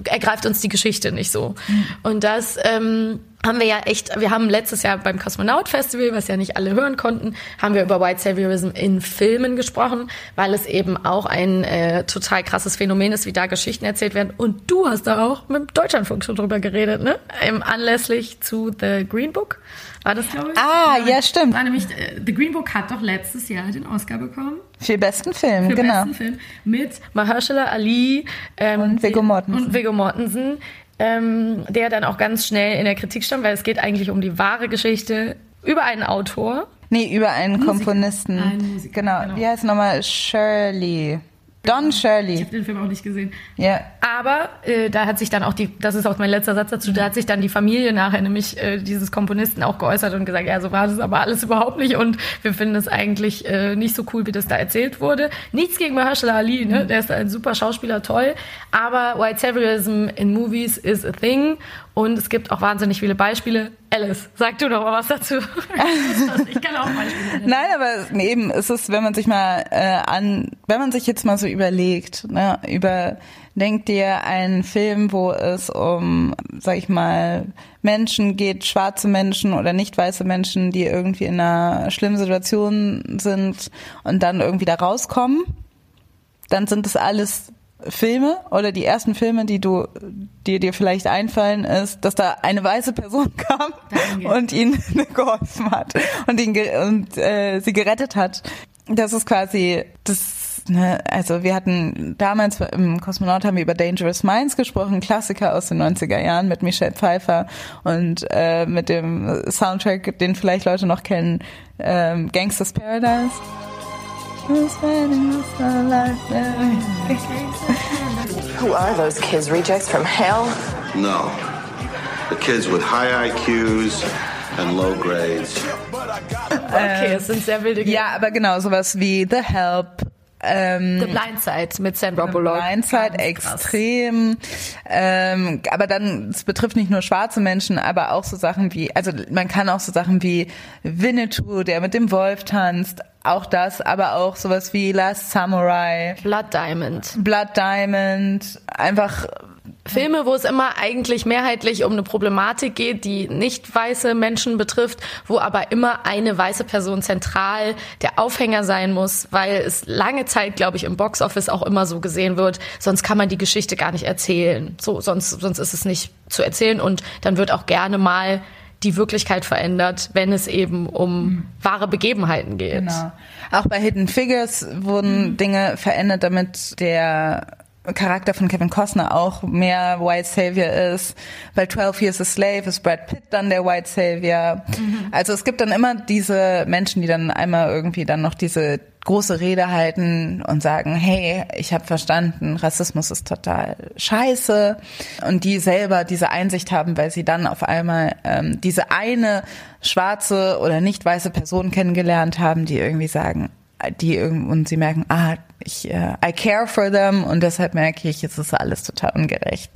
ergreift uns die Geschichte nicht so. Und das ähm, haben wir ja echt, wir haben letztes Jahr beim Kosmonaut Festival, was ja nicht alle hören konnten, haben wir über White Saviorism in Filmen gesprochen, weil es eben auch ein äh, total krasses Phänomen ist, wie da Geschichten erzählt werden. Und du hast da auch mit dem Deutschlandfunk schon drüber geredet, ne? Im anlässlich zu The Green Book. War das, glaube ich? Ah, ja, stimmt. War nämlich, äh, The Green Book hat doch letztes Jahr den Oscar bekommen. Für besten Film, Für genau. besten Film mit Mahershala Ali ähm, Und Viggo Mortensen. Und Viggo Mortensen, ähm, der dann auch ganz schnell in der Kritik stand, weil es geht eigentlich um die wahre Geschichte über einen Autor. Nee, über einen Komponisten. Einen Musiker, genau. genau. Wie heißt nochmal? Shirley. Don Shirley. den Film auch nicht gesehen. Ja. Aber äh, da hat sich dann auch die, das ist auch mein letzter Satz dazu, da hat sich dann die Familie nachher, nämlich äh, dieses Komponisten, auch geäußert und gesagt, ja, so war das aber alles *laughs* überhaupt nicht und wir finden es eigentlich äh, nicht so cool, wie das da erzählt wurde. Nichts gegen Mahershala Ali, ne? der ist ein super Schauspieler, toll, aber White Saviorism in Movies is a thing und es gibt auch wahnsinnig viele Beispiele. Alice, sag du doch mal was dazu. *laughs* ich kann auch Beispiele. Nein, aber eben ist es, wenn man sich mal äh, an, wenn man sich jetzt mal so überlegt, ne, über denkt dir einen Film, wo es um, sag ich mal, Menschen geht, schwarze Menschen oder nicht weiße Menschen, die irgendwie in einer schlimmen Situation sind und dann irgendwie da rauskommen, dann sind das alles Filme oder die ersten Filme, die du, die dir vielleicht einfallen, ist, dass da eine weiße Person *laughs* kam und ihnen *laughs* geholfen hat und ihn ge und äh, sie gerettet hat. Das ist quasi das. Ne, also wir hatten damals im Kosmonaut haben wir über Dangerous Minds gesprochen, Klassiker aus den 90er Jahren mit Michelle Pfeiffer und äh, mit dem Soundtrack, den vielleicht Leute noch kennen, ähm, Gangsters Paradise. *laughs* Who are those kids? Rejects from hell? No. The kids with high IQs and low grades. Okay, es sind sehr wilde Ja, aber genau, sowas wie The Help, ähm, The Blind Side mit Sandra Bullock. Blindside Ganz krass. extrem. Ähm, aber dann, es betrifft nicht nur schwarze Menschen, aber auch so Sachen wie, also man kann auch so Sachen wie Winnetou, der mit dem Wolf tanzt, auch das, aber auch sowas wie Last Samurai, Blood Diamond. Blood Diamond, einfach Filme, wo es immer eigentlich mehrheitlich um eine Problematik geht, die nicht weiße Menschen betrifft, wo aber immer eine weiße Person zentral der Aufhänger sein muss, weil es lange Zeit, glaube ich, im Boxoffice auch immer so gesehen wird, sonst kann man die Geschichte gar nicht erzählen. So, sonst, sonst ist es nicht zu erzählen und dann wird auch gerne mal die Wirklichkeit verändert, wenn es eben um wahre Begebenheiten geht. Genau. Auch bei Hidden Figures wurden Dinge verändert, damit der Charakter von Kevin Costner auch mehr White Savior ist. Bei 12 Years a Slave ist Brad Pitt dann der White Savior. Also es gibt dann immer diese Menschen, die dann einmal irgendwie dann noch diese große Rede halten und sagen, hey, ich habe verstanden, Rassismus ist total scheiße und die selber diese Einsicht haben, weil sie dann auf einmal ähm, diese eine schwarze oder nicht weiße Person kennengelernt haben, die irgendwie sagen, die irgend- und sie merken, ah, ich äh, I care for them und deshalb merke ich, jetzt ist alles total ungerecht.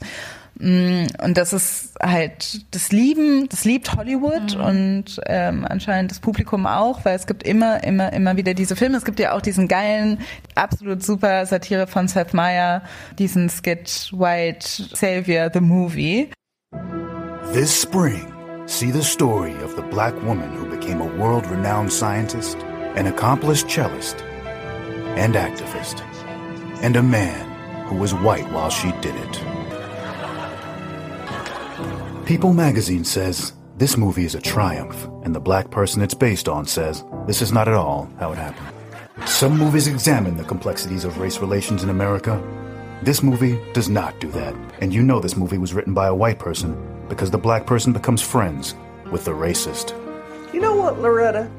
Mm, Und das ist halt das Lieben, das liebt Hollywood und ähm, anscheinend das Publikum auch, weil es gibt immer, immer, immer wieder diese Filme. Es gibt ja auch diesen geilen, absolut super Satire von Seth Meyer, diesen Skit White Savior, the Movie. This spring, see the story of the black woman who became a world renowned scientist, an accomplished cellist, and activist, and a man who was white while she did it. People magazine says this movie is a triumph, and the black person it's based on says this is not at all how it happened. Some movies examine the complexities of race relations in America. This movie does not do that, and you know this movie was written by a white person because the black person becomes friends with the racist. You know what, Loretta?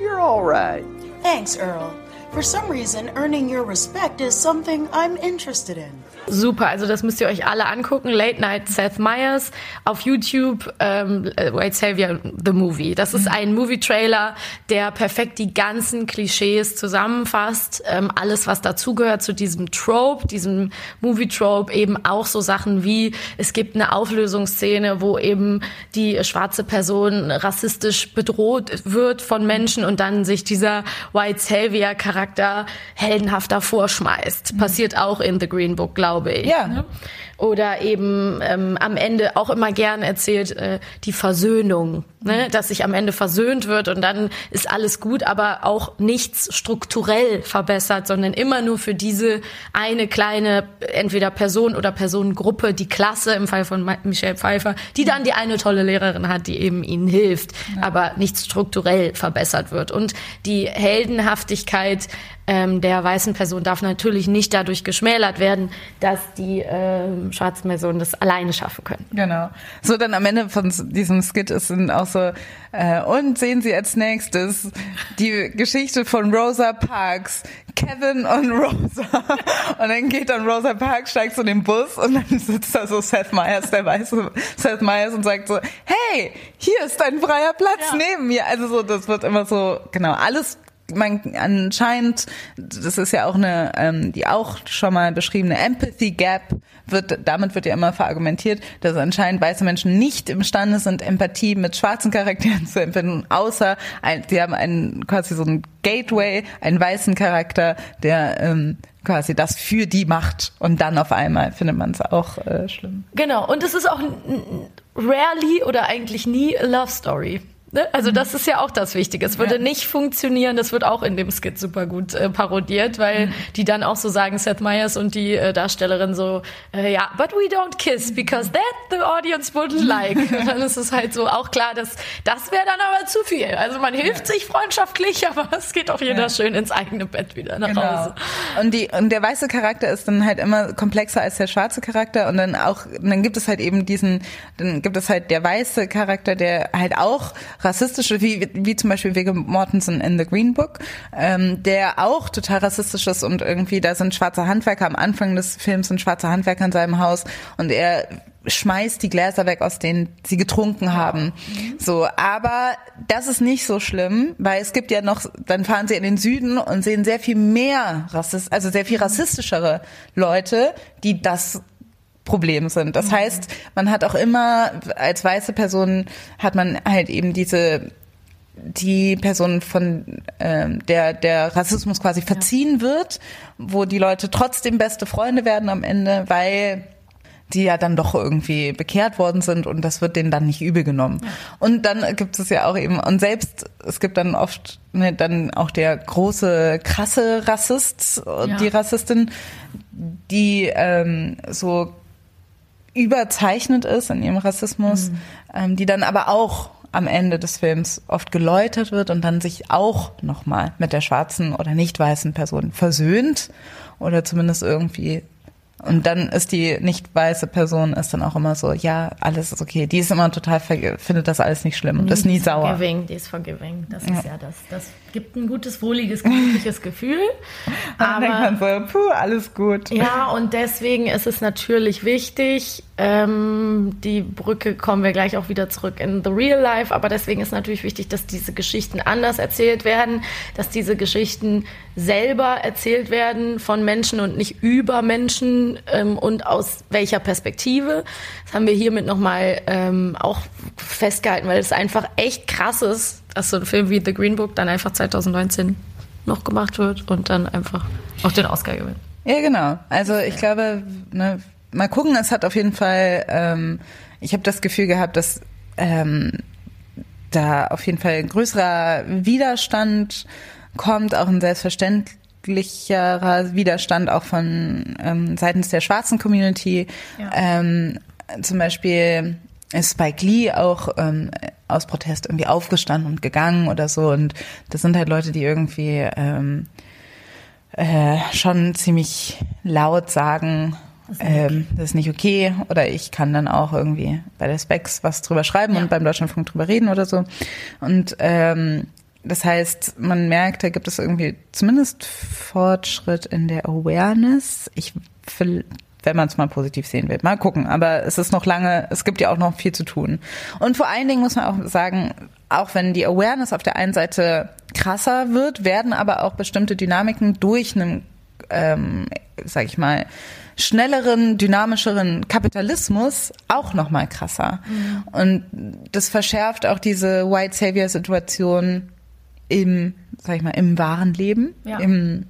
You're all right. Thanks, Earl. For some reason, earning your respect is something I'm interested in. Super, also das müsst ihr euch alle angucken. Late Night Seth Meyers auf YouTube, ähm, White Savior The Movie. Das ist ein Movie-Trailer, der perfekt die ganzen Klischees zusammenfasst. Ähm, alles, was dazugehört zu diesem Trope, diesem Movie-Trope, eben auch so Sachen wie, es gibt eine Auflösungsszene, wo eben die schwarze Person rassistisch bedroht wird von Menschen und dann sich dieser White Savior-Charakter heldenhaft davor schmeißt. Passiert auch in The Green Book, glaube ich. Ja. Ne? Oder eben ähm, am Ende auch immer gern erzählt äh, die Versöhnung, ne? dass sich am Ende versöhnt wird und dann ist alles gut, aber auch nichts strukturell verbessert, sondern immer nur für diese eine kleine entweder Person oder Personengruppe, die Klasse im Fall von Michelle Pfeiffer, die dann die eine tolle Lehrerin hat, die eben ihnen hilft, aber nichts strukturell verbessert wird. Und die Heldenhaftigkeit ähm, der weißen Person darf natürlich nicht dadurch geschmälert werden, dass die ähm, schwarzen Personen das alleine schaffen können. Genau. So dann am Ende von diesem Skit ist dann auch so, äh, und sehen Sie als nächstes die Geschichte von Rosa Parks. Kevin und *laughs* Rosa. Und dann geht dann Rosa Parks, steigt so in den Bus und dann sitzt da so Seth Meyers, der weiße Seth Meyers und sagt so, hey, hier ist ein freier Platz neben mir. Also so, das wird immer so, genau, alles man anscheinend, das ist ja auch eine, ähm, die auch schon mal beschriebene Empathy Gap, wird, damit wird ja immer verargumentiert, dass anscheinend weiße Menschen nicht imstande sind, Empathie mit schwarzen Charakteren *laughs* zu empfinden, außer ein, sie haben einen quasi so einen Gateway, einen weißen Charakter, der ähm, quasi das für die macht und dann auf einmal findet man es auch äh, schlimm. Genau, und es ist auch rarely oder eigentlich nie a Love Story. Ne? Also das ist ja auch das Wichtige. Es würde nicht funktionieren, das wird auch in dem Skit super gut äh, parodiert, weil die dann auch so sagen, Seth Meyers und die äh, Darstellerin so, äh, ja, but we don't kiss because that the audience wouldn't *laughs* like. Und dann ist es halt so auch klar, dass das wäre dann aber zu viel. Also man hilft sich freundschaftlich, *laughs* aber es geht auch jeder Ja. schön ins eigene Bett wieder nach Genau. Hause. Und die und der weiße Charakter ist dann halt immer komplexer als der schwarze Charakter und dann auch und dann gibt es halt eben diesen dann gibt es halt der weiße Charakter, der halt auch rassistische wie wie zum Beispiel Viggo Mortensen in The Green Book, ähm, der auch total rassistisch ist und irgendwie da sind schwarze Handwerker am Anfang des Films sind schwarze Handwerker in seinem Haus und er schmeißt die Gläser weg, aus denen sie getrunken haben. So, aber das ist nicht so schlimm, weil es gibt ja noch, dann fahren sie in den Süden und sehen sehr viel mehr Rassist, also sehr viel rassistischere Leute, die das Problem sind. Das heißt, man hat auch immer als weiße Person hat man halt eben diese die Person von ähm, der der Rassismus quasi verziehen wird, wo die Leute trotzdem beste Freunde werden am Ende, weil die ja dann doch irgendwie bekehrt worden sind und das wird denen dann nicht übel genommen. Und dann gibt es ja auch eben, und selbst, es gibt dann oft ne, dann auch der große, krasse Rassist, Ja. die Rassistin, die ähm, so überzeichnet ist in ihrem Rassismus, ähm, die dann aber auch am Ende des Films oft geläutert wird und dann sich auch nochmal mit der schwarzen oder nicht weißen Person versöhnt oder zumindest irgendwie und dann ist die nicht weiße Person ist dann auch immer so, ja, alles ist okay. Die ist immer total, findet das alles nicht schlimm und ist nie sauer. Forgiving, die ist forgiving. Das Ja. ist ja das. Das gibt ein gutes, wohliges, gemütliches *laughs* Gefühl. Dann denkt Aber man so, puh, alles gut. ja, und deswegen ist es natürlich wichtig, ähm, die Brücke kommen wir gleich auch wieder zurück in the real life, aber deswegen ist natürlich wichtig, dass diese Geschichten anders erzählt werden, dass diese Geschichten selber erzählt werden von Menschen und nicht über Menschen ähm, und aus welcher Perspektive. Das haben wir hiermit nochmal ähm, auch festgehalten, weil es einfach echt krass ist, dass so ein Film wie The Green Book dann einfach 2019 noch gemacht wird und dann einfach auch den Oscar gewinnt. Ja, genau. Also ich glaube, ne, mal gucken, es hat auf jeden Fall, ähm, ich habe das Gefühl gehabt, dass ähm, da auf jeden Fall ein größerer Widerstand kommt, auch ein selbstverständlicherer Widerstand auch von ähm, seitens der schwarzen Community. Ja. Ähm, zum Beispiel ist Spike Lee auch ähm, aus Protest irgendwie aufgestanden und gegangen oder so. Und das sind halt Leute, die irgendwie ähm, äh, schon ziemlich laut sagen, ähm, das ist nicht okay. Oder ich kann dann auch irgendwie bei der Specs was drüber schreiben Ja. und beim Deutschlandfunk drüber reden oder so. Und ähm, das heißt, man merkt, da gibt es irgendwie zumindest Fortschritt in der Awareness. Ich will, wenn man es mal positiv sehen will, mal gucken. Aber es ist noch lange, es gibt ja auch noch viel zu tun. Und vor allen Dingen muss man auch sagen, auch wenn die Awareness auf der einen Seite krasser wird, werden aber auch bestimmte Dynamiken durch einen, ähm, sag ich mal, schnelleren, dynamischeren Kapitalismus auch noch mal krasser. Mhm. Und das verschärft auch diese White Savior Situation im, sag ich mal, im wahren Leben. Ja. Im,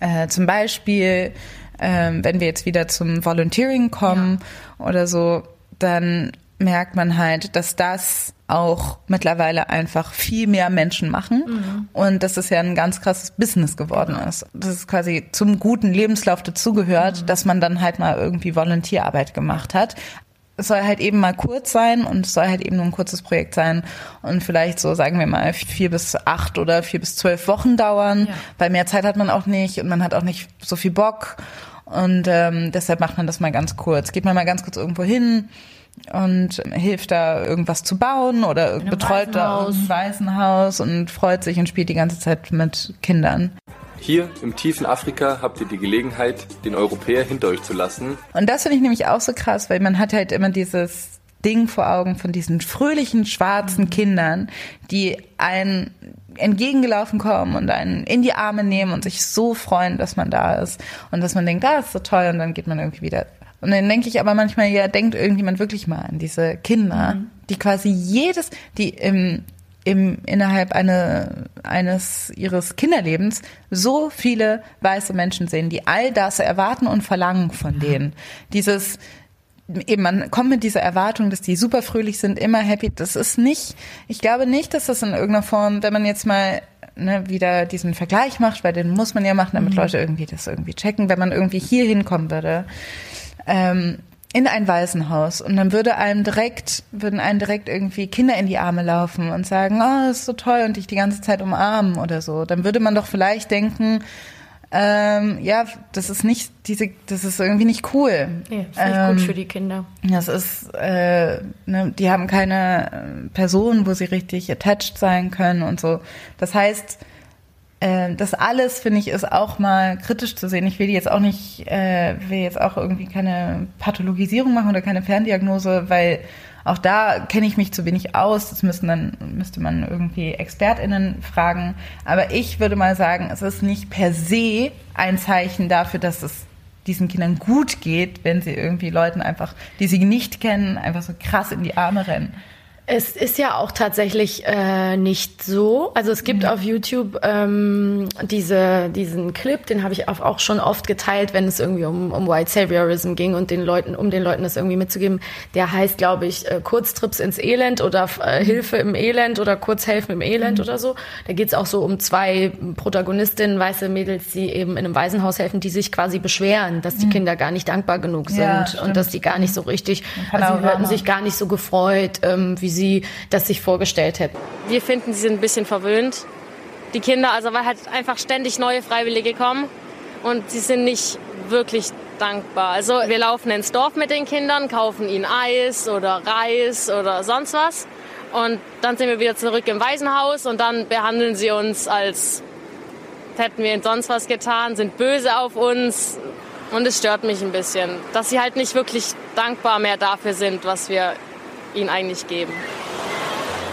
äh, zum Beispiel, äh, wenn wir jetzt wieder zum Volunteering kommen ja. oder so, dann merkt man halt, dass das auch mittlerweile einfach viel mehr Menschen machen mhm. und dass es ja ein ganz krasses Business geworden genau. ist. Das ist quasi zum guten Lebenslauf dazugehört, mhm. dass man dann halt mal irgendwie Volontierarbeit gemacht hat. Es soll halt eben mal kurz sein und es soll halt eben nur ein kurzes Projekt sein und vielleicht so, sagen wir mal, vier bis acht oder vier bis zwölf Wochen dauern, ja. weil mehr Zeit hat man auch nicht und man hat auch nicht so viel Bock und ähm, deshalb macht man das mal ganz kurz. Geht man mal ganz kurz irgendwo hin, und hilft da irgendwas zu bauen oder betreut da ein Waisenhaus und freut sich und spielt die ganze Zeit mit Kindern. Hier im tiefen Afrika habt ihr die Gelegenheit, den Europäer hinter euch zu lassen. Und das finde ich nämlich auch so krass, weil man hat halt immer dieses Ding vor Augen von diesen fröhlichen schwarzen. Kindern, die einen entgegengelaufen kommen und einen in die Arme nehmen und sich so freuen, dass man da ist und dass man denkt, da ah, ist so toll und dann geht man irgendwie wieder und dann denke ich aber manchmal, ja, denkt irgendjemand wirklich mal an diese Kinder, mhm. die quasi jedes, die im, im, innerhalb eine, eines ihres Kinderlebens so viele weiße Menschen sehen, die all das erwarten und verlangen von denen. Dieses, eben man kommt mit dieser Erwartung, dass die super fröhlich sind, immer happy. Das ist nicht, ich glaube nicht, dass das in irgendeiner Form, wenn man jetzt mal ne, wieder diesen Vergleich macht, weil den muss man ja machen, damit mhm. Leute irgendwie das irgendwie checken, wenn man irgendwie hier hinkommen würde ähm, in ein Waisenhaus und dann würde einem direkt, würden einem direkt irgendwie Kinder in die Arme laufen und sagen, oh, das ist so toll und dich die ganze Zeit umarmen oder so. Dann würde man doch vielleicht denken, ähm, ja, das ist nicht diese, das ist irgendwie nicht cool. Ja, das ist nicht ähm, gut für die Kinder. Das ist, äh, ne, die haben keine äh, Person, wo sie richtig attached sein können und so. Das heißt, das alles, finde ich, ist auch mal kritisch zu sehen. Ich will jetzt auch nicht, äh, will jetzt auch irgendwie keine Pathologisierung machen oder keine Ferndiagnose, weil auch da kenne ich mich zu wenig aus. Das müssen dann, müsste man irgendwie ExpertInnen fragen. Aber ich würde mal sagen, es ist nicht per se ein Zeichen dafür, dass es diesen Kindern gut geht, wenn sie irgendwie Leuten einfach, die sie nicht kennen, einfach so krass in die Arme rennen. Es ist ja auch tatsächlich äh, nicht so. Also es gibt mhm. auf YouTube ähm, diese, diesen Clip, den habe ich auch schon oft geteilt, wenn es irgendwie um, um White Saviorism ging und den Leuten, um den Leuten das irgendwie mitzugeben. Der heißt, glaube ich, äh, Kurztrips ins Elend oder äh. Hilfe im Elend oder Kurzhelfen im Elend mhm. oder so. Da geht es auch so um zwei Protagonistinnen, weiße Mädels, die eben in einem Waisenhaus helfen, die sich quasi beschweren, dass die mhm. Kinder gar nicht dankbar genug sind ja, und dass die gar nicht so richtig, also sie hätten sich gar nicht so gefreut, ähm, wie sie das sich vorgestellt hätten. Wir finden, sie sind ein bisschen verwöhnt. Die Kinder, also weil halt einfach ständig neue Freiwillige kommen und sie sind nicht wirklich dankbar. Also wir laufen ins Dorf mit den Kindern, kaufen ihnen Eis oder Reis oder sonst was. Und dann sind wir wieder zurück im Waisenhaus und dann behandeln sie uns, als hätten wir ihnen sonst was getan, sind böse auf uns. Und es stört mich ein bisschen, dass sie halt nicht wirklich dankbar mehr dafür sind, was wir ihnen eigentlich geben.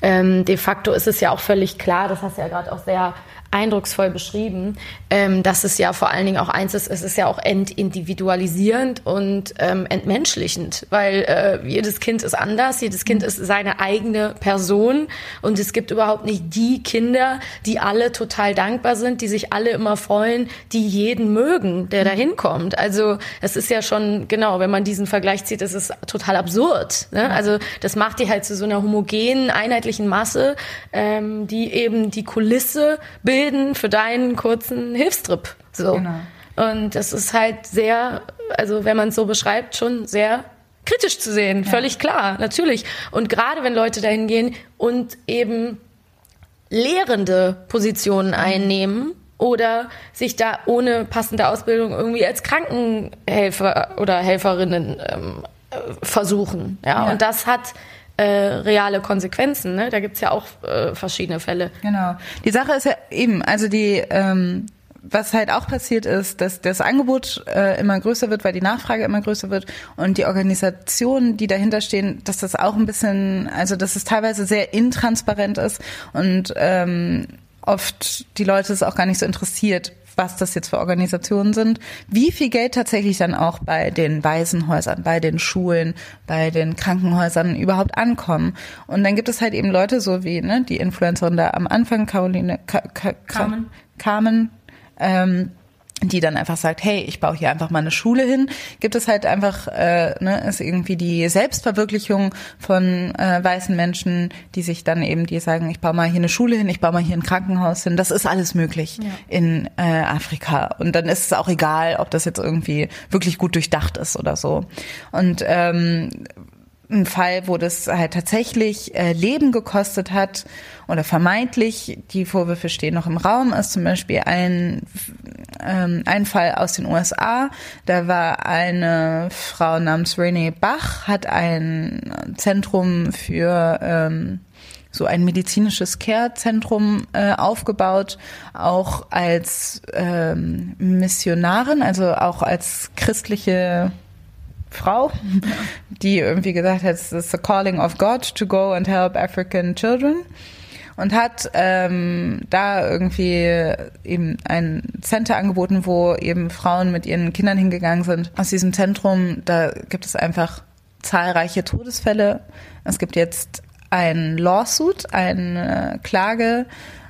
Ähm, de facto ist es ja auch völlig klar, das hast du ja gerade auch sehr eindrucksvoll beschrieben, ähm, dass es ja vor allen Dingen auch eins ist, es ist ja auch entindividualisierend und ähm, entmenschlichend, weil äh, jedes Kind ist anders, jedes Kind ist seine eigene Person und es gibt überhaupt nicht die Kinder, die alle total dankbar sind, die sich alle immer freuen, die jeden mögen, der da hinkommt. Also es ist ja schon, genau, wenn man diesen Vergleich zieht, es ist total absurd. Ne? Also das macht die halt zu so einer homogenen, einheitlichen Masse, ähm, die eben die Kulisse bildet bilden für deinen kurzen Hilfstrip. So. Genau. Und das ist halt sehr, also wenn man es so beschreibt, schon sehr kritisch zu sehen. Ja. Völlig klar, natürlich. Und gerade wenn Leute dahin gehen und eben lehrende Positionen mhm. einnehmen oder sich da ohne passende Ausbildung irgendwie als Krankenhelfer oder Helferinnen ähm, äh, versuchen. Ja? ja? und das hat äh, reale Konsequenzen. Ne? Da gibt's ja auch äh, verschiedene Fälle. Genau. Die Sache ist ja eben, also die ähm, was halt auch passiert ist, dass das Angebot äh, immer größer wird, weil die Nachfrage immer größer wird und die Organisationen, die dahinter stehen, dass das auch ein bisschen, also dass es teilweise sehr intransparent ist und ähm, oft die Leute es auch gar nicht so interessiert, was das jetzt für Organisationen sind, wie viel Geld tatsächlich dann auch bei den Waisenhäusern, bei den Schulen, bei den Krankenhäusern überhaupt ankommen. Und dann gibt es halt eben Leute so wie ne, die Influencerin da am Anfang, Caroline Ka Ka Carmen. Carmen ähm, die dann einfach sagt, hey, ich baue hier einfach mal eine Schule hin, gibt es halt einfach, äh, ne, ist irgendwie die Selbstverwirklichung von äh, weißen Menschen, die sich dann eben, die sagen, ich baue mal hier eine Schule hin, ich baue mal hier ein Krankenhaus hin, das ist alles möglich ja. in äh, Afrika. Und dann ist es auch egal, ob das jetzt irgendwie wirklich gut durchdacht ist oder so. Und ähm, ein Fall, wo das halt tatsächlich äh, Leben gekostet hat oder vermeintlich, die Vorwürfe stehen noch im Raum, ist zum Beispiel ein, ähm, ein Fall aus den USA. Da war eine Frau namens Renee Bach, hat ein Zentrum für ähm, so ein medizinisches Care-Zentrum äh, aufgebaut, auch als ähm, Missionarin, also auch als christliche Frau, die irgendwie gesagt hat, es ist the calling of God to go and help African children und hat ähm, da irgendwie eben ein Center angeboten, wo eben Frauen mit ihren Kindern hingegangen sind. Aus diesem Zentrum, da gibt es einfach zahlreiche Todesfälle. Es gibt jetzt ein Lawsuit, eine Klage.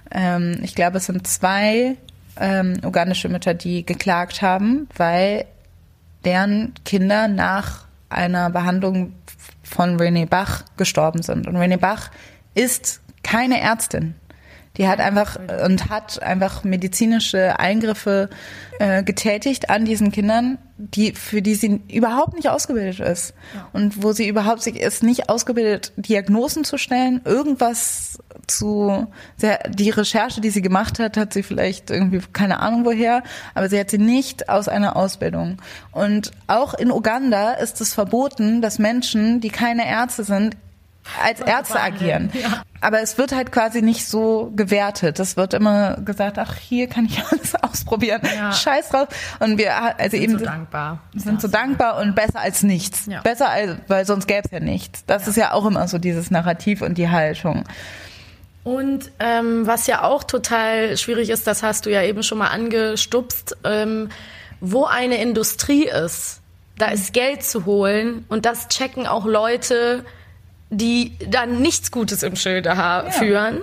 Ähm, ich glaube, es sind zwei ähm, ugandische Mütter, die geklagt haben, weil deren Kinder nach einer Behandlung von René Bach gestorben sind. Und René Bach ist keine Ärztin. Die hat einfach und hat einfach medizinische Eingriffe äh, getätigt an diesen Kindern, die für die sie überhaupt nicht ausgebildet ist ja. und wo sie überhaupt sich ist nicht ausgebildet, Diagnosen zu stellen, irgendwas zu sehr, die Recherche, die sie gemacht hat, hat sie vielleicht irgendwie keine Ahnung woher, aber sie hat sie nicht aus einer Ausbildung. Und auch in Uganda ist es verboten, dass Menschen, die keine Ärzte sind, als Ärzte agieren. Ja. Aber es wird halt quasi nicht so gewertet. Es wird immer gesagt, ach, hier kann ich *laughs* alles ausprobieren. Ja. Scheiß drauf. Und wir also sind eben so dankbar. sind so dankbar und besser als nichts. Ja. Besser als, weil sonst gäbe es ja nichts. Das ist ja auch immer so dieses Narrativ und die Haltung. Und ähm, was ja auch total schwierig ist, das hast du ja eben schon mal angestupst, ähm, wo eine Industrie ist, da ist Geld zu holen und das checken auch Leute, die dann nichts Gutes im Schilde ja. führen.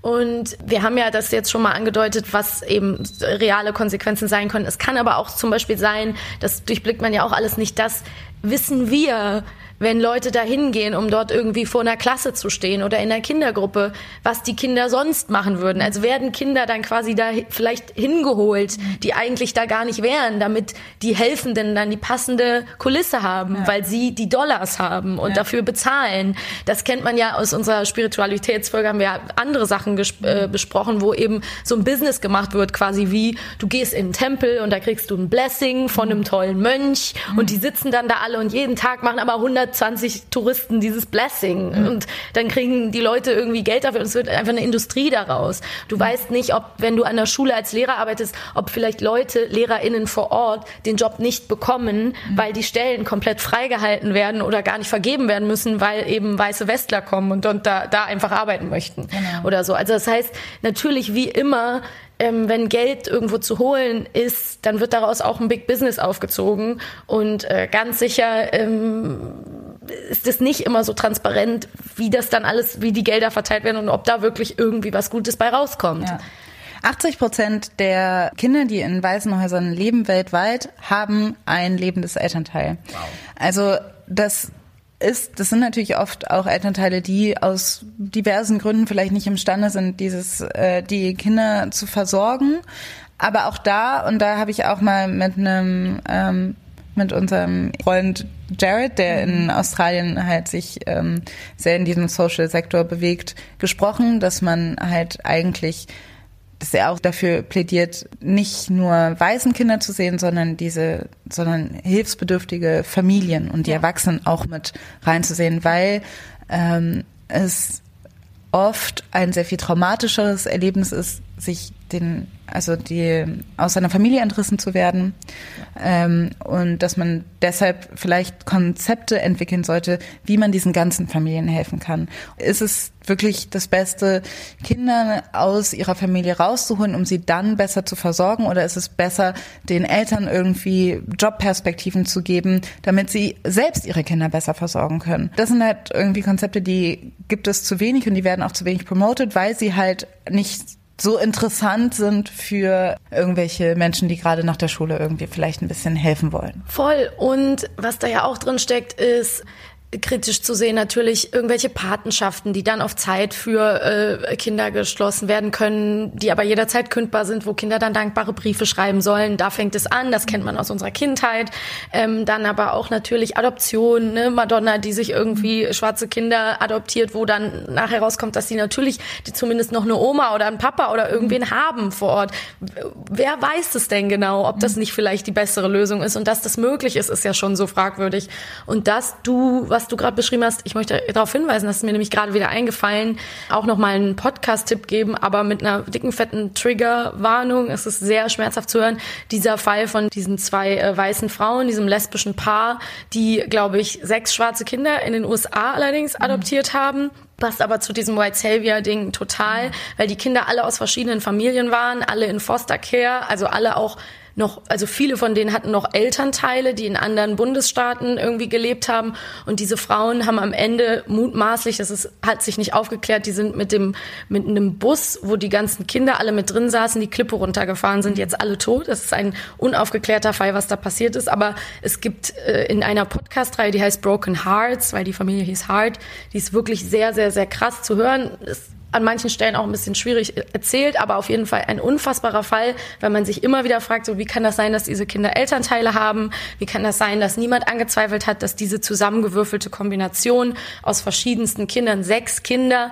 Und wir haben ja das jetzt schon mal angedeutet, was eben reale Konsequenzen sein können. Es kann aber auch zum Beispiel sein, das durchblickt man ja auch alles nicht, das wissen wir, wenn Leute da hingehen, um dort irgendwie vor einer Klasse zu stehen oder in einer Kindergruppe, was die Kinder sonst machen würden. Also werden Kinder dann quasi da vielleicht hingeholt, die eigentlich da gar nicht wären, damit die Helfenden dann die passende Kulisse haben, ja. weil sie die Dollars haben und ja. dafür bezahlen. Das kennt man ja aus unserer Spiritualitätsfolge, haben wir andere Sachen äh, besprochen, wo eben so ein Business gemacht wird, quasi wie du gehst in den Tempel und da kriegst du ein Blessing von einem tollen Mönch mhm. und die sitzen dann da alle und jeden Tag machen aber 100 120 Touristen dieses Blessing mhm. und dann kriegen die Leute irgendwie Geld dafür und es wird einfach eine Industrie daraus. Du mhm. weißt nicht, ob, wenn du an der Schule als Lehrer arbeitest, ob vielleicht Leute, LehrerInnen vor Ort den Job nicht bekommen, mhm. weil die Stellen komplett freigehalten werden oder gar nicht vergeben werden müssen, weil eben weiße Westler kommen und, und da, da einfach arbeiten möchten genau. oder so. Also das heißt, natürlich wie immer ähm, wenn Geld irgendwo zu holen ist, dann wird daraus auch ein Big Business aufgezogen. Und äh, ganz sicher ähm, ist es nicht immer so transparent, wie das dann alles, wie die Gelder verteilt werden und ob da wirklich irgendwie was Gutes bei rauskommt. Ja. 80 Prozent der Kinder, die in Waisenhäusern leben weltweit, haben ein lebendes Elternteil. Wow. Also das ist, das sind natürlich oft auch Elternteile, die aus diversen Gründen vielleicht nicht imstande sind, dieses, äh, die Kinder zu versorgen. Aber auch da, und da habe ich auch mal mit einem, ähm, mit unserem Freund Jared, der in Australien halt sich ähm, sehr in diesem Social-Sektor bewegt, gesprochen, dass man halt eigentlich dass er auch dafür plädiert, nicht nur Waisenkinder zu sehen, sondern diese, sondern hilfsbedürftige Familien und die ja. Erwachsenen auch mit reinzusehen, weil ähm, es oft ein sehr viel traumatischeres Erlebnis ist, sich den, also die aus seiner Familie entrissen zu werden ähm, und dass man deshalb vielleicht Konzepte entwickeln sollte, wie man diesen ganzen Familien helfen kann. Ist es wirklich das Beste, Kinder aus ihrer Familie rauszuholen, um sie dann besser zu versorgen? Oder ist es besser, den Eltern irgendwie Jobperspektiven zu geben, damit sie selbst ihre Kinder besser versorgen können? Das sind halt irgendwie Konzepte, die gibt es zu wenig und die werden auch zu wenig promoted, weil sie halt nicht so interessant sind für irgendwelche Menschen, die gerade nach der Schule irgendwie vielleicht ein bisschen helfen wollen. Voll. Und was da ja auch drin steckt, ist, kritisch zu sehen natürlich irgendwelche Patenschaften, die dann auf Zeit für äh, Kinder geschlossen werden können, die aber jederzeit kündbar sind, wo Kinder dann dankbare Briefe schreiben sollen. Da fängt es an, das kennt man aus unserer Kindheit. Ähm, dann aber auch natürlich Adoption, ne? Madonna, die sich irgendwie schwarze Kinder adoptiert, wo dann nachher rauskommt, dass sie natürlich die zumindest noch eine Oma oder einen Papa oder irgendwen mhm. haben vor Ort. Wer weiß es denn genau, ob das mhm. nicht vielleicht die bessere Lösung ist und dass das möglich ist, ist ja schon so fragwürdig. Und dass du was du gerade beschrieben hast, ich möchte darauf hinweisen, das ist mir nämlich gerade wieder eingefallen, auch nochmal einen Podcast-Tipp geben, aber mit einer dicken, fetten Trigger-Warnung. Es ist sehr schmerzhaft zu hören. Dieser Fall von diesen zwei äh, weißen Frauen, diesem lesbischen Paar, die, glaube ich, sechs schwarze Kinder in den USA allerdings mhm. adoptiert haben passt aber zu diesem White Savior Ding total, weil die Kinder alle aus verschiedenen Familien waren, alle in Foster Care, also alle auch noch, also viele von denen hatten noch Elternteile, die in anderen Bundesstaaten irgendwie gelebt haben. Und diese Frauen haben am Ende mutmaßlich, das ist, hat sich nicht aufgeklärt, die sind mit dem, mit einem Bus, wo die ganzen Kinder alle mit drin saßen, die Klippe runtergefahren sind, jetzt alle tot. Das ist ein unaufgeklärter Fall, was da passiert ist. Aber es gibt äh, in einer Podcast-Reihe, die heißt Broken Hearts, weil die Familie hieß Heart, die ist wirklich sehr, sehr, sehr krass zu hören. Es an manchen Stellen auch ein bisschen schwierig erzählt, aber auf jeden Fall ein unfassbarer Fall, weil man sich immer wieder fragt, so wie kann das sein, dass diese Kinder Elternteile haben? Wie kann das sein, dass niemand angezweifelt hat, dass diese zusammengewürfelte Kombination aus verschiedensten Kindern, sechs Kinder,